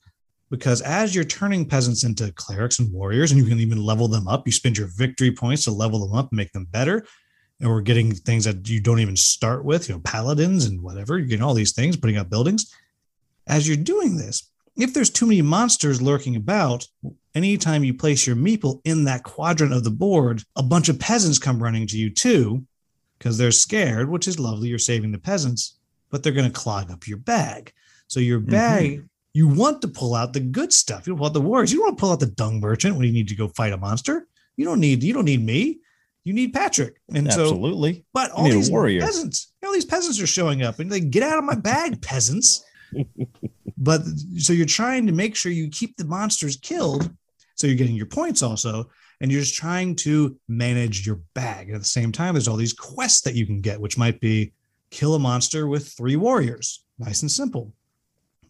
because as you're turning peasants into clerics and warriors, and you can even level them up, you spend your victory points to level them up and make them better. And we're getting things that you don't even start with, you know, paladins and whatever. You're getting all these things, putting up buildings. As you're doing this, if there's too many monsters lurking about, anytime you place your meeple in that quadrant of the board, a bunch of peasants come running to you too, because they're scared, which is lovely. You're saving the peasants, but they're going to clog up your bag. So your mm-hmm. bag, you want to pull out the good stuff. You don't out the warriors. You don't want to pull out the dung merchant when you need to go fight a monster. You don't need you don't need me. You need Patrick. And so Absolutely. but all these warrior. peasants, you know, these peasants are showing up and they get out of my bag, peasants. but so you're trying to make sure you keep the monsters killed. So you're getting your points also, and you're just trying to manage your bag. And at the same time, there's all these quests that you can get, which might be kill a monster with three warriors. Nice and simple.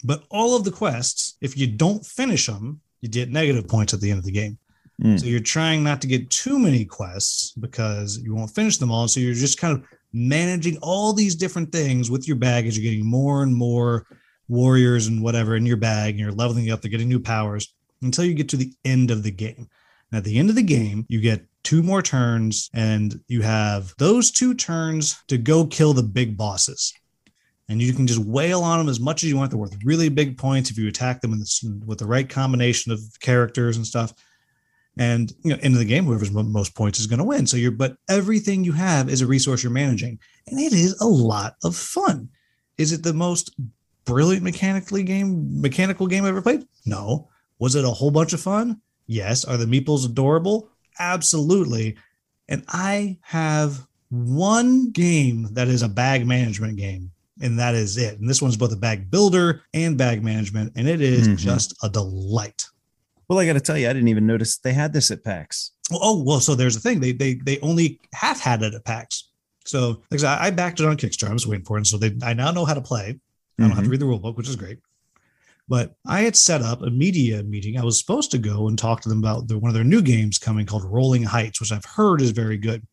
But all of the quests, if you don't finish them, you get negative points at the end of the game. Mm. So you're trying not to get too many quests because you won't finish them all. So you're just kind of managing all these different things with your bag as you're getting more and more warriors and whatever in your bag, and you're leveling up, they're getting new powers until you get to the end of the game. At the end of the game, you get two more turns, and you have those two turns to go kill the big bosses. And you can just wail on them as much as you want. They're worth really big points if you attack them with the right combination of characters and stuff. And you know, into the game, whoever's most points is going to win. So you're, but everything you have is a resource you're managing, and it is a lot of fun. Is it the most brilliant mechanically game mechanical game I ever played? No. Was it a whole bunch of fun? Yes. Are the meeples adorable? Absolutely. And I have one game that is a bag management game, and that is it. And this one's both a bag builder and bag management, and it is mm-hmm. just a delight. Well, I got to tell you, I didn't even notice they had this at PAX. Oh, well, so there's a thing. They they they only half had it at PAX. So like I, I backed it on Kickstarter. I was waiting for it. And so they I now know how to play. I don't mm-hmm. have to read the rule book, which is great. But I had set up a media meeting. I was supposed to go and talk to them about the, one of their new games coming called Rolling Heights, which I've heard is very good.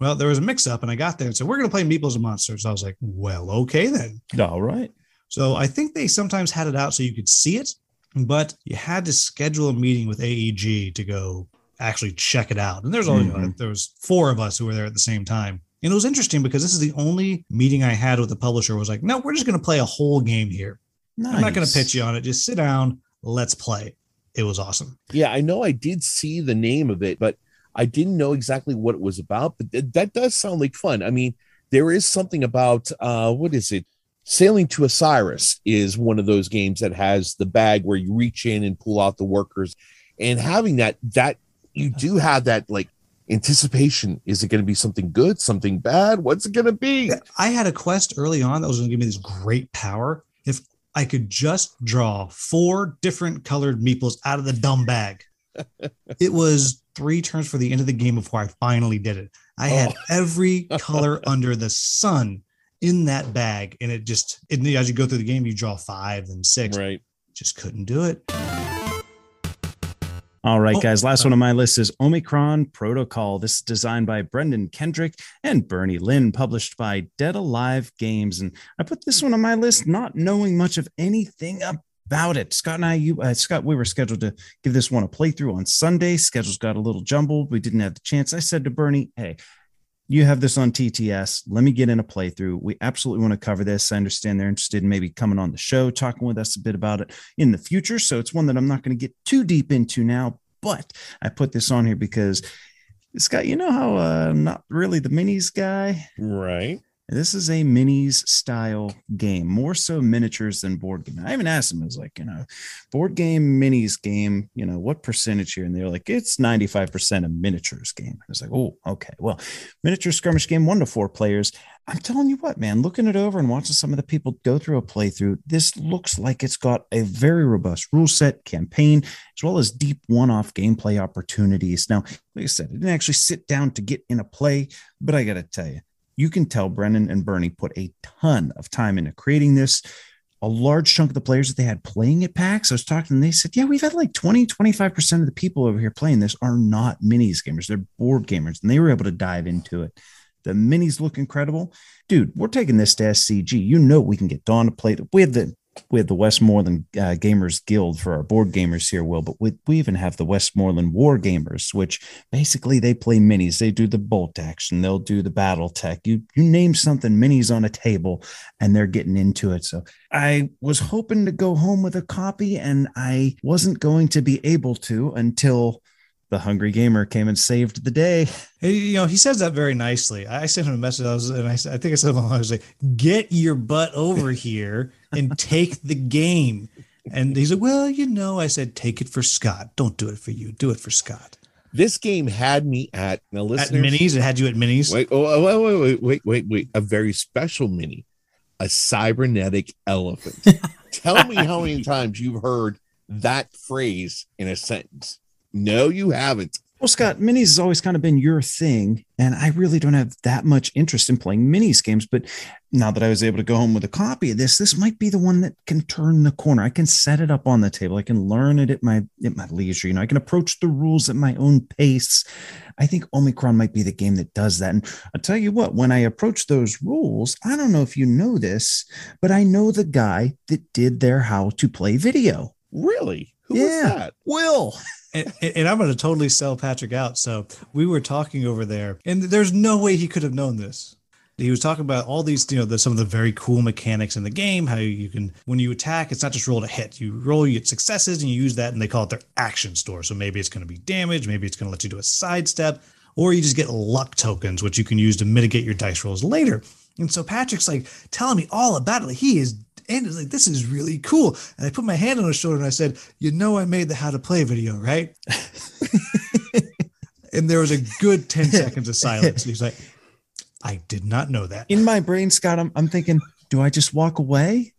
Well, there was a mix up, and I got there and said, We're going to play Meeples and Monsters. I was like, Well, okay then. All right. So I think they sometimes had it out so you could see it, but you had to schedule a meeting with AEG to go actually check it out. And there's only mm-hmm. there was four of us who were there at the same time. And it was interesting because this is the only meeting I had with the publisher was like, no, we're just going to play a whole game here. Nice. I'm not going to pitch you on it. Just sit down. Let's play. It was awesome. Yeah, I know I did see the name of it, but I didn't know exactly what it was about. But th- that does sound like fun. I mean, there is something about uh, what is it? Sailing to Osiris is one of those games that has the bag where you reach in and pull out the workers, and having that that you do have that like anticipation. Is it going to be something good, something bad? What's it going to be? I had a quest early on that was going to give me this great power. If I could just draw four different colored meeples out of the dumb bag. it was three turns for the end of the game before I finally did it. I had oh. every color under the sun in that bag, and it just it, as you go through the game, you draw five and six. Right, just couldn't do it. All right, oh, guys. Last one on my list is Omicron Protocol. This is designed by Brendan Kendrick and Bernie Lynn, published by Dead Alive Games. And I put this one on my list, not knowing much of anything about it. Scott and I, you, uh, Scott, we were scheduled to give this one a playthrough on Sunday. Schedules got a little jumbled. We didn't have the chance. I said to Bernie, "Hey, you have this on TTS. Let me get in a playthrough. We absolutely want to cover this. I understand they're interested in maybe coming on the show, talking with us a bit about it in the future. So it's one that I'm not going to get too deep into now, but I put this on here because Scott, you know how uh, I'm not really the minis guy, right? This is a minis style game, more so miniatures than board game. I even asked them, I was like, you know, board game, minis game, you know, what percentage here? And they're like, it's 95% a miniatures game. I was like, oh, okay. Well, miniature skirmish game, one to four players. I'm telling you what, man, looking it over and watching some of the people go through a playthrough, this looks like it's got a very robust rule set, campaign, as well as deep one off gameplay opportunities. Now, like I said, I didn't actually sit down to get in a play, but I got to tell you, you can tell Brennan and Bernie put a ton of time into creating this. A large chunk of the players that they had playing at PAX, I was talking them, they said, Yeah, we've had like 20, 25% of the people over here playing this are not minis gamers. They're board gamers, and they were able to dive into it. The minis look incredible. Dude, we're taking this to SCG. You know we can get Dawn to play. We have the we have the Westmoreland uh, Gamers Guild for our board gamers here, Will, but we, we even have the Westmoreland War Gamers, which basically they play minis. They do the bolt action, they'll do the battle tech. You you name something, minis on a table, and they're getting into it. So I was hoping to go home with a copy, and I wasn't going to be able to until the hungry gamer came and saved the day. You know, he says that very nicely. I sent him a message. I was, and I, I think I said, I was like, "Get your butt over here and take the game." And he's like, "Well, you know," I said, "Take it for Scott. Don't do it for you. Do it for Scott." This game had me at now. At minis, it had you at minis. Wait, oh, oh wait, wait, wait, wait, wait, wait. A very special mini, a cybernetic elephant. Tell me how many times you've heard that phrase in a sentence. No, you haven't. Well, Scott, minis has always kind of been your thing, and I really don't have that much interest in playing minis games. But now that I was able to go home with a copy of this, this might be the one that can turn the corner. I can set it up on the table. I can learn it at my at my leisure. You know, I can approach the rules at my own pace. I think Omicron might be the game that does that. And I'll tell you what, when I approach those rules, I don't know if you know this, but I know the guy that did their how to play video. Really? Who Yeah. was that? Will. And, and I'm going to totally sell Patrick out. So we were talking over there, and there's no way he could have known this. He was talking about all these, you know, the, some of the very cool mechanics in the game. How you can, when you attack, it's not just roll to hit. You roll, you get successes, and you use that, and they call it their action store. So maybe it's going to be damage, maybe it's going to let you do a sidestep, or you just get luck tokens, which you can use to mitigate your dice rolls later. And so Patrick's like telling me all about it. Like he is, and it's like this is really cool. And I put my hand on his shoulder and I said, "You know, I made the how to play video, right?" and there was a good 10 seconds of silence. And He's like, I did not know that. In my brain, Scott, I'm, I'm thinking, do I just walk away?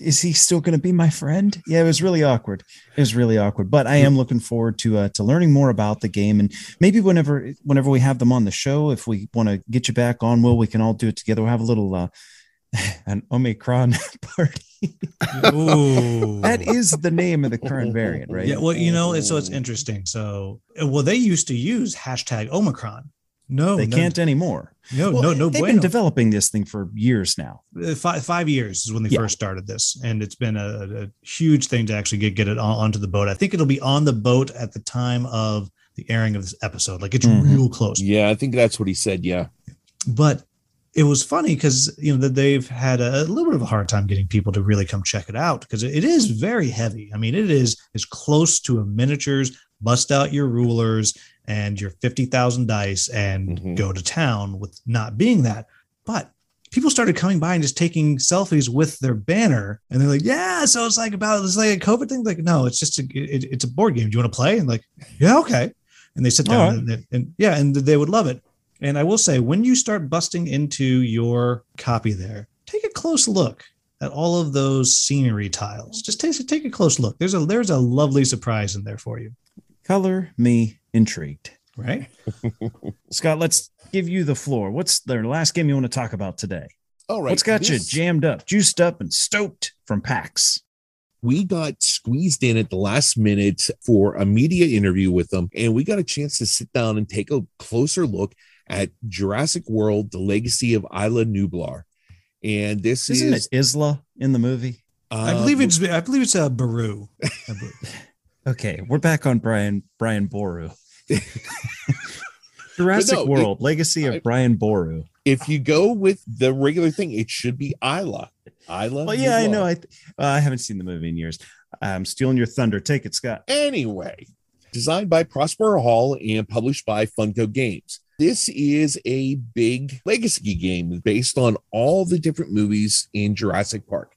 Is he still going to be my friend? Yeah, it was really awkward. It was really awkward, but I am looking forward to uh, to learning more about the game and maybe whenever whenever we have them on the show, if we want to get you back on, Will, we can all do it together. We'll have a little uh, an Omicron party. That is the name of the current variant, right? Yeah, well, you know, it's, so it's interesting. So, well, they used to use hashtag Omicron. No, they no, can't anymore. No, Well, no, no. They've bueno. been developing this thing for years now. Uh, five, five years is when they Yeah. first started this, and it's been a, a huge thing to actually get get it on, onto the boat. I think it'll be on the boat at the time of the airing of this episode. Like it's Mhm. real close. Yeah, I think that's what he said. Yeah. but it was funny because you know that they've had a, little bit of a hard time getting people to really come check it out because it is very heavy. I mean, it is as close to a miniatures. Bust out your rulers and your fifty thousand dice and Mhm. go to town with not being that. But people started coming by and just taking selfies with their banner, and they're like, "Yeah, so it's like about it's like a COVID thing." Like, no, it's just a it, it's a board game. Do you want to play? And like, yeah, okay. And they sit down right. and, and yeah, and they would love it. And I will say, when you start busting into your copy there, take a close look at all of those scenery tiles. Just take, take a close look. There's a there's a lovely surprise in there for you, Color me intrigued. right? Scott, let's give you the floor. What's the last game you want to talk about today? All right. What's got you jammed up, juiced up, and stoked from PAX? we got squeezed in at the last minute for a media interview with them, and we got a chance to sit down and take a closer look at Jurassic World: The Legacy of Isla Nublar. And this Isn't is, it Isla in the movie? I uh, believe it's I believe it's a Baru. Okay, we're back on Brian Brian Boru. Jurassic no, it- World, Legacy of I- Brian Boru. if you go with the regular thing, it should be Isla. Isla. Well, yeah, I know. I uh, I haven't seen the movie in years. I'm stealing your thunder. Take it, Scott. Anyway, designed by Prospero Hall and published by Funko Games. This is a big legacy game based on all the different movies in Jurassic Park.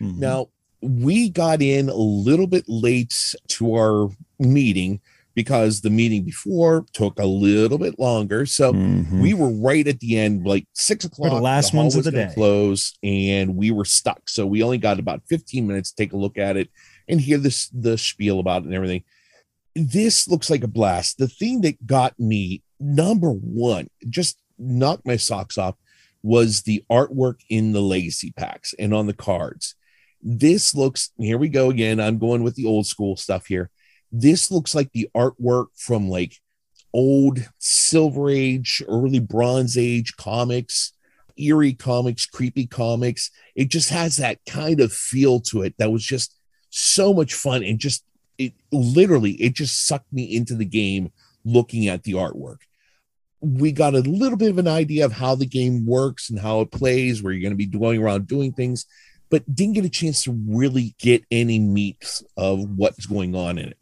Mhm. Now, we got in a little bit late to our meeting because the meeting before took a little bit longer. So Mhm. we were right at the end, like six o'clock. The last hall ones of the day. Close, and we were stuck. So we only got about 15 minutes to take a look at it and hear this the spiel about it and everything. This looks like a blast. The thing that got me number one, just knocked my socks off, was the artwork in the legacy packs and on the cards. This looks, here we go again. I'm going with the old school stuff here. This looks like the artwork from like old Silver Age, early Bronze Age comics, eerie comics, creepy comics. It just has that kind of feel to it that was just so much fun and just it literally it just sucked me into the game looking at the artwork. We got a little bit of an idea of how the game works and how it plays, where you're going to be going around doing things, but didn't get a chance to really get any meat of what's going on in it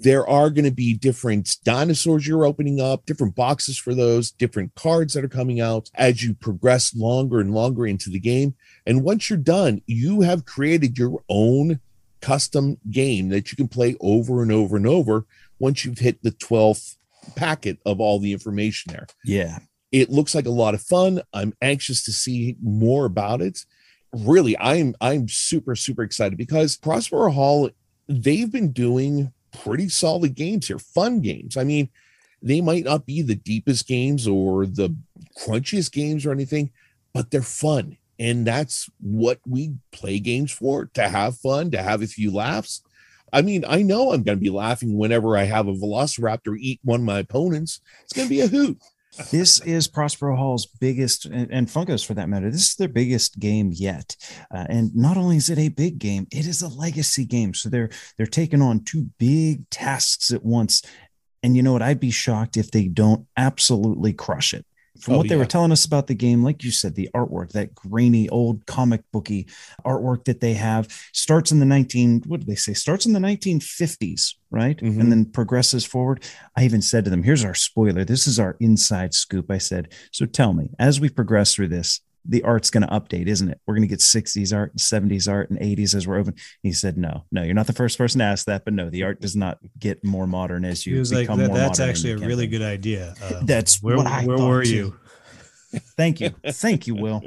there are going to be different dinosaurs you're opening up, different boxes for those, different cards that are coming out as you progress longer and longer into the game. And once you're done, you have created your own custom game that you can play over and over and over once you've hit the 12th packet of all the information there. yeah. It looks like a lot of fun. I'm anxious to see more about it. Really, I'm I'm super super excited because Prospero Hall they've been doing pretty solid games here, fun games. I mean, they might not be the deepest games or the crunchiest games or anything, but they're fun. And that's what we play games for to have fun, to have a few laughs. I mean, I know I'm going to be laughing whenever I have a velociraptor eat one of my opponents. It's going to be a hoot. this is Prospero Hall's biggest, and, and Funkos for that matter. This is their biggest game yet, uh, and not only is it a big game, it is a legacy game. So they're they're taking on two big tasks at once. And you know what? I'd be shocked if they don't absolutely crush it. From Oh, what they were telling us about the game, like you said, the artwork, that grainy old comic booky artwork that they have starts in the 19, what did they say? Starts in the 1950s, right? Mhm. And then progresses forward. I even said to them, here's our spoiler. This is our inside scoop. I said, so tell me, as we progress through this, the art's going to update, isn't it? We're going to get 60s art, 70s art, and 80s as we're open. He said, no, no, you're not the first person to ask that, but no, the art does not get more modern as you He was like, become "That- more "That's modern in actually a the really good idea." Uh, That's where, what I where thought were too. you? Thank you. Thank you, Will.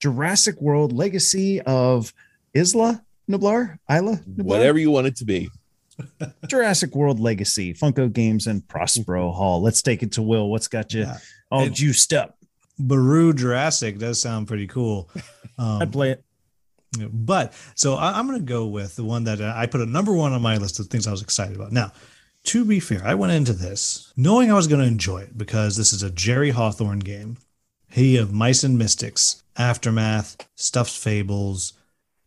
Jurassic World Legacy of Isla Nublar? Isla Nublar? Whatever you want it to be. Jurassic World Legacy, Funko Games, and Prospero Hall. Let's take it to Will. What's got you Yeah. all And- juiced up? Baru Jurassic does sound pretty cool. Um, I'd play it. But so I, I'm going to go with the one that I put a number one on my list of things I was excited about. Now, to be fair, I went into this knowing I was going to enjoy it because this is a Jerry Hawthorne game. He of Mice and Mystics, Aftermath, Stuffed Fables,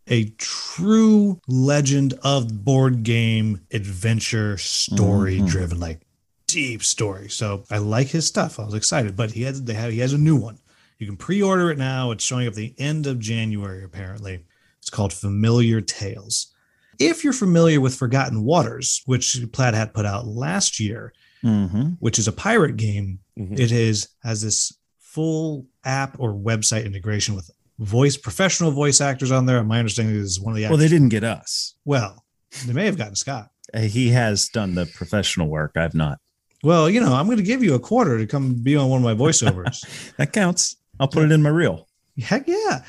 a true legend of board game adventure story driven, like deep story. So I like his stuff. I was excited, but he has they have he has a new one. You can pre-order it now. It's showing up the end of January, apparently. It's called Familiar Tales. If you're familiar with Forgotten Waters, which Plaid Hat put out last year, Mm-hmm. which is a pirate game, Mhm. it is has this full app or website integration with voice professional voice actors on there. My understanding is one of the Well, they didn't get us. well, they may have gotten Scott. He has done the professional work. I've not. Well, you know, I'm going to give you a quarter to come be on one of my voiceovers. That counts. I'll put it in my reel. Heck yeah.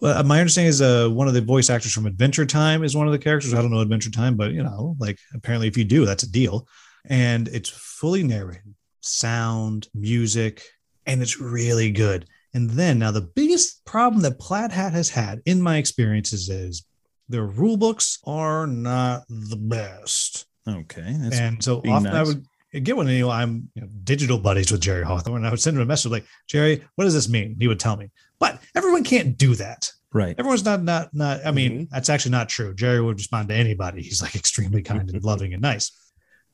Well, my understanding is uh, one of the voice actors from Adventure Time is one of the characters. I don't know Adventure Time, but you know, like apparently if you do, that's a deal. And it's fully narrated, sound, music, and it's really good. And then now the biggest problem that Plaid Hat has had in my experiences is their rule books are not the best. Okay. That's and so often I would get one, you know, I'm you know, digital buddies with Jerry Hawthorne. And I would send him a message like, Jerry, what does this mean? He would tell me. But everyone can't do that. right. Everyone's not, not, not, I mean, mm-hmm. that's actually not true. Jerry would respond to anybody. He's like extremely kind and mm-hmm. loving and nice.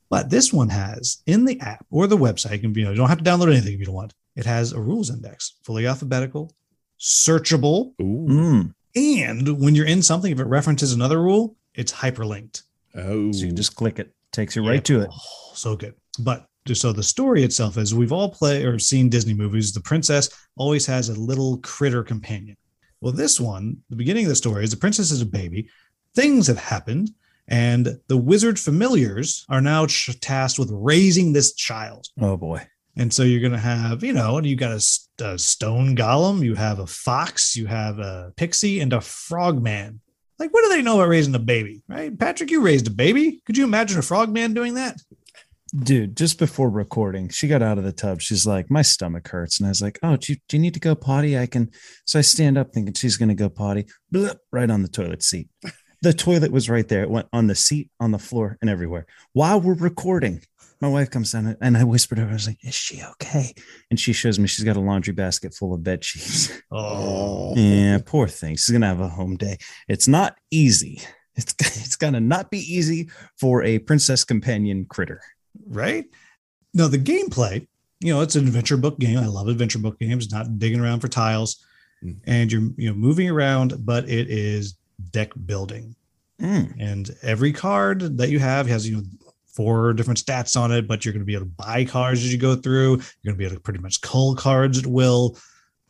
But this one has in the app or the website, you, can, you know, you don't have to download anything if you don't want. It has a rules index, fully alphabetical, searchable, Ooh. And when you're in something, if it references another rule, it's hyperlinked. Oh. So you just click it. Takes you right to it. Oh, so good. But so the story itself is we've all played or seen Disney movies. The princess always has a little critter companion. Well, this one, the beginning of the story is the princess is a baby. Things have happened, and the wizard familiars are now ch- tasked with raising this child. Oh boy. And so you're going to have, you know, and you got a stone golem, you have a fox, you have a pixie, and a frogman. Like, what do they know about raising a baby, right? Patrick, you raised a baby. Could you imagine a frogman doing that? Dude, just before recording, she got out of the tub. She's like, My stomach hurts. And I was like, Oh, do you, do you need to go potty? I can. So I stand up thinking she's going to go potty. Blip, right on the toilet seat. The toilet was right there. It went on the seat, on the floor, and everywhere. While we're recording, my wife comes down and I whispered to her, I was like, Is she okay? And she shows me she's got a laundry basket full of bed sheets. Oh, Yeah, poor thing. She's gonna have a home day. It's not easy. It's it's gonna not be easy for a princess companion critter. Right? Now, the gameplay, you know, it's an adventure book game. I love adventure book games, not digging around for tiles. Mm. And you're, you know, moving around, but it is deck building. Mm, And every card that you have has, you know, four different stats on it, but you're going to be able to buy cards as you go through. You're going to be able to pretty much cull cards at will.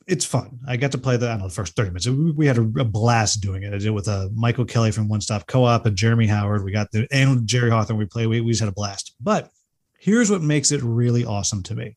It's fun. I got to play the, I don't know, the first 30 minutes. We- had a, a blast doing it. I did it with uh, Michael Kelly from One Stop Co op and Jeremy Howard. We got the, and Jerry Hawthorne. We played, we, we just had a blast. But here's what makes it really awesome to me.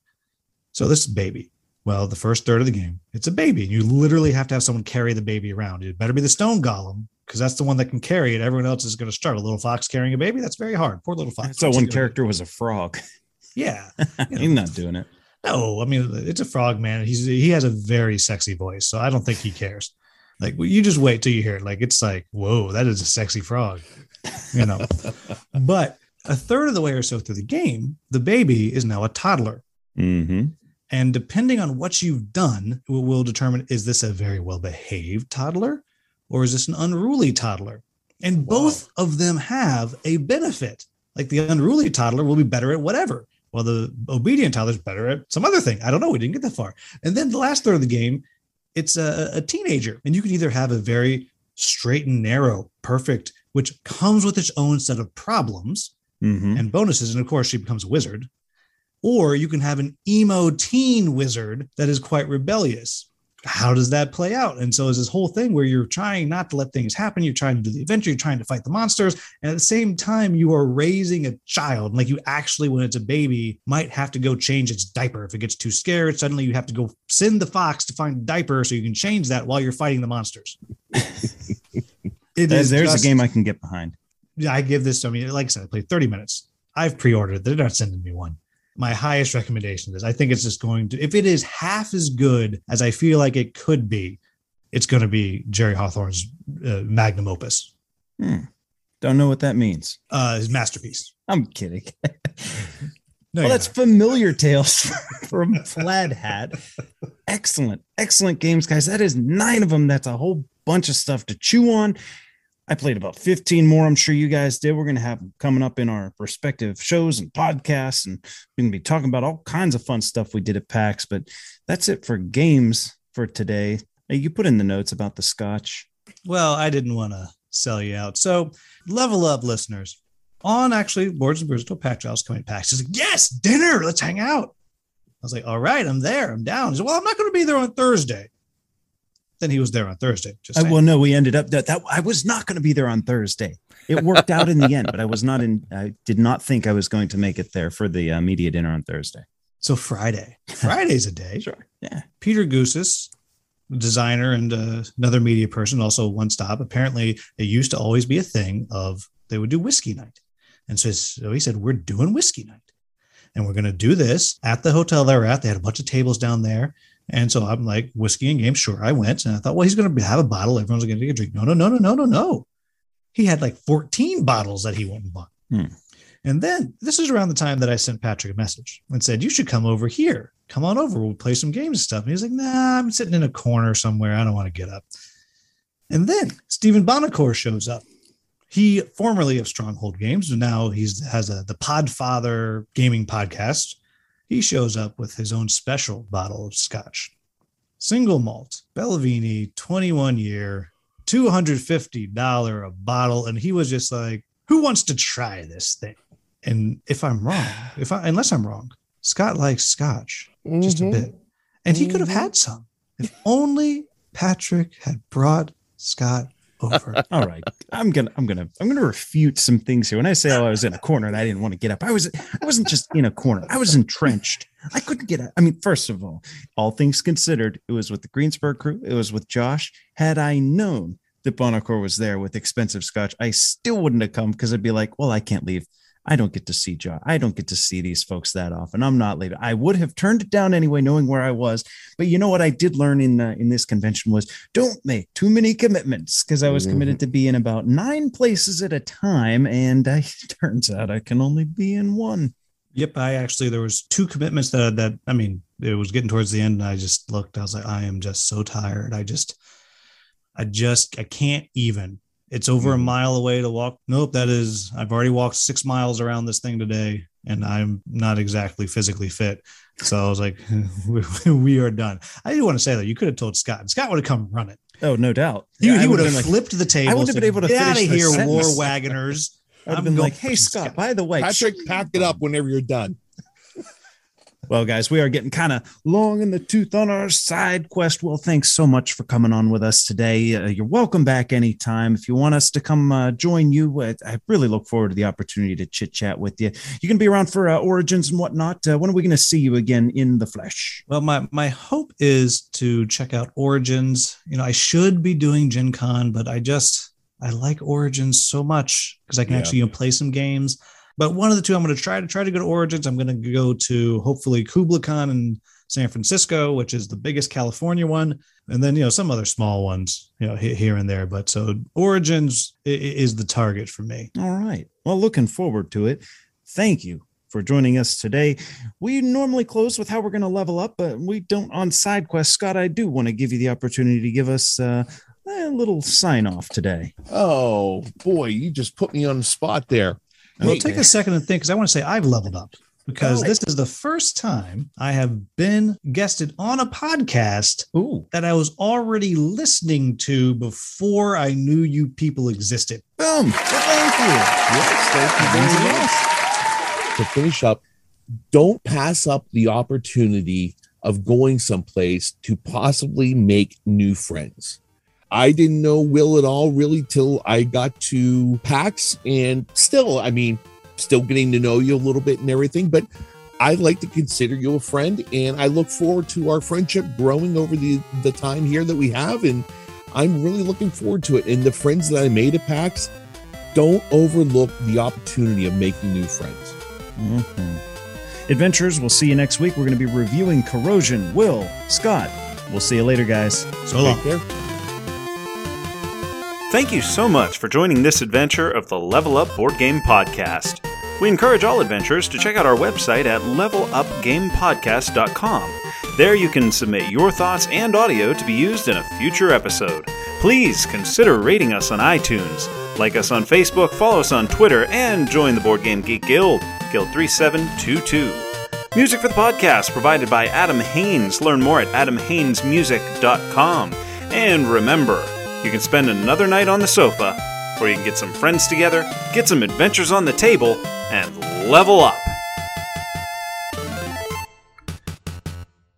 So this baby. Well, the first third of the game, it's a baby. and You literally have to have someone carry the baby around. It better be the stone golem because that's the one that can carry it. Everyone else is going to start. A little fox carrying a baby. That's very hard. Poor little fox. so one he gonna do? character was a frog. Yeah. He's not doing it. No, I mean it's a frog man. He's he has a very sexy voice, so I don't think he cares. Like well, you just wait till you hear it. Like it's like, whoa, that is a sexy frog, you know. but a third of the way or so through the game, the baby is now a toddler. Mm-hmm. And depending on what you've done, will will determine is this a very well behaved toddler or is this an unruly toddler? And both of them have a benefit. Like the unruly toddler will be better at whatever, while the obedient toddler's better at some other thing. I don't know. We didn't get that far. And then the last third of the game, it's a, a teenager. And you can either have a very straight and narrow, perfect, which comes with its own set of problems Mm-hmm. and bonuses. And of course, she becomes a wizard. Or you can have an emo teen wizard that is quite rebellious. How does that play out? And so, it's this whole thing where you're trying not to let things happen. You're trying to do the adventure. You're trying to fight the monsters. And at the same time, you are raising a child. Like you actually, when it's a baby, might have to go change its diaper. If it gets too scared, suddenly you have to go send the fox to find a diaper so you can change that while you're fighting the monsters. It There's, there's just- a game I can get behind. I give this. I mean, like I said, I played 30 minutes. I've pre-ordered. They're not sending me one. My highest recommendation is I think it's just going to, if it is half as good as I feel like it could be, it's going to be Jerry Hawthorne's uh, magnum opus, Hmm. Don't know what that means. uh, his masterpiece. I'm kidding. No, well, that's not. familiar tales from Plaid Hat. Excellent, excellent games, guys. That is nine of them. That's a whole bunch of stuff to chew on. I played about 15 more. I'm sure you guys did. We're going to have them coming up in our respective shows and podcasts, and we're going to be talking about all kinds of fun stuff we did at PAX. But that's it for games for today. You put in the notes about the scotch. Well, I didn't want to sell you out. So, level up, listeners. On actually, Boards and Brews to Pack Jobs coming back. She's like, yes, dinner. Let's hang out. I was like, all right, I'm there. I'm down. He said, well, I'm not going to be there on Thursday. Then he was there on Thursday. Just I well, no, we ended up that, that I was not going to be there on Thursday. It worked out in the end, but I was not in. I did not think I was going to make it there for the uh, media dinner on Thursday. So Friday. Friday's a day. Sure. Yeah. Peter Goosis, designer and uh, another media person, also one stop. Apparently, it used to always be a thing of they would do whiskey night, and so, so he said, "We're doing whiskey night, and we're going to do this at the hotel they were at. They had a bunch of tables down there." And so I'm like, whiskey and games. Sure, I went, and I thought, well, he's going to have a bottle. Everyone's going to take a drink. No, no, no, no, no, no, no. He had like 14 bottles that he went and bought. Hmm. And then this is around the time that I sent Patrick a message and said, You should come over here. Come on over. We'll play some games and stuff. And he's like, Nah, I'm sitting in a corner somewhere. I don't want to get up. And then Stephen Buonocore shows up. He formerly of Stronghold Games, and now he's has a the Podfather gaming podcast. He shows up with his own special bottle of scotch. Single malt, Balvenie, 21 year, $250 a bottle. And he was just like, Who wants to try this thing? And if I'm wrong, if I unless I'm wrong, Scott likes scotch just a Mhm. bit. And he could have had some if only Patrick had brought Scott over. All right. I'm gonna I'm gonna I'm gonna refute some things here. When I say oh, I was in a corner and I didn't want to get up, I was I wasn't just in a corner. I was entrenched. I couldn't get up. I mean, first of all, all things considered, it was with the Greensburg crew, it was with Josh. Had I known that Buonocore was there with expensive scotch, I still wouldn't have come because I'd be like, well, I can't leave. I don't get to see Josh. I don't get to see these folks that often. I'm not leaving. I would have turned it down anyway, knowing where I was. But you know what I did learn in uh, in this convention was don't make too many commitments because I was Mhm. committed to be in about nine places at a time, and I turns out I can only be in one. Yep, I actually there was two commitments that that I mean it was getting towards the end and I just looked I was like I am just so tired. I just I just I can't even. It's over a Mhm. mile away to walk. Nope, that is I've already walked 6 miles around this thing today and I'm not exactly physically fit. So I was like we, we are done. I do want to say that you could have told Scott and Scott would have come running. Oh, no doubt. He, I he would would've have been like- flipped the table. I wouldn't have been able to Get out of finish the here, war sentence." wagoners. I'd have been going like, "Hey, Scott, Scott." by the way, Patrick, pack it up whenever you're done. Well, guys, we are getting kind of long in the tooth on our side quest. Well, thanks so much for coming on with us today. Uh, you're welcome back anytime. If you want us to come uh, join you, uh, I really look forward to the opportunity to chit chat with you. You can be around for uh, Origins and whatnot. Uh, when are we going to see you again in the flesh? Well, my my hope is to check out Origins. You know, I should be doing Gen Con, but I just I like Origins so much because I can Yeah. actually you know, play some games. But one of the two, I'm going to try to try to go to Origins. I'm going to go to hopefully KublaCon in San Francisco, which is the biggest California one, and then you know some other small ones, you know, here and there. But so Origins i- i- is the target for me. All right. Well, looking forward to it. Thank you for joining us today. We normally close with how we're going to level up, but we don't on side quest. Scott, I do want to give you the opportunity to give us uh, a little sign off today. Oh boy, you just put me on the spot there. Well, take a second and think because I want to say I've leveled up because Oh. this is the first time I have been guested on a podcast Ooh, that I was already listening to before I knew you people existed. boom! Well, thank you. Yes, thank you very much. To finish up, don't pass up the opportunity of going someplace to possibly make new friends. I didn't know Will at all really till I got to PAX, and still, I mean, still getting to know you a little bit and everything, but I like to consider you a friend, and I look forward to our friendship growing over the the time here that we have, and I'm really looking forward to it. And the friends that I made at PAX, don't overlook the opportunity of making new friends. Mhm. Adventures, we'll see you next week. We're going to be reviewing Corrosion. Will, Scott, we'll see you later, guys. So long. Care. Thank you so much for joining this adventure of the Level Up Board Game Podcast. We encourage all adventurers to check out our website at levelupgamepodcast.com. There you can submit your thoughts and audio to be used in a future episode. Please consider rating us on iTunes, like us on Facebook, follow us on Twitter, and join the Board Game Geek Guild, Guild 3722. Music for the podcast provided by Adam Haynes. Learn more at adamhaynesmusic.com. And remember, you can spend another night on the sofa, or you can get some friends together, get some adventures on the table, and level up.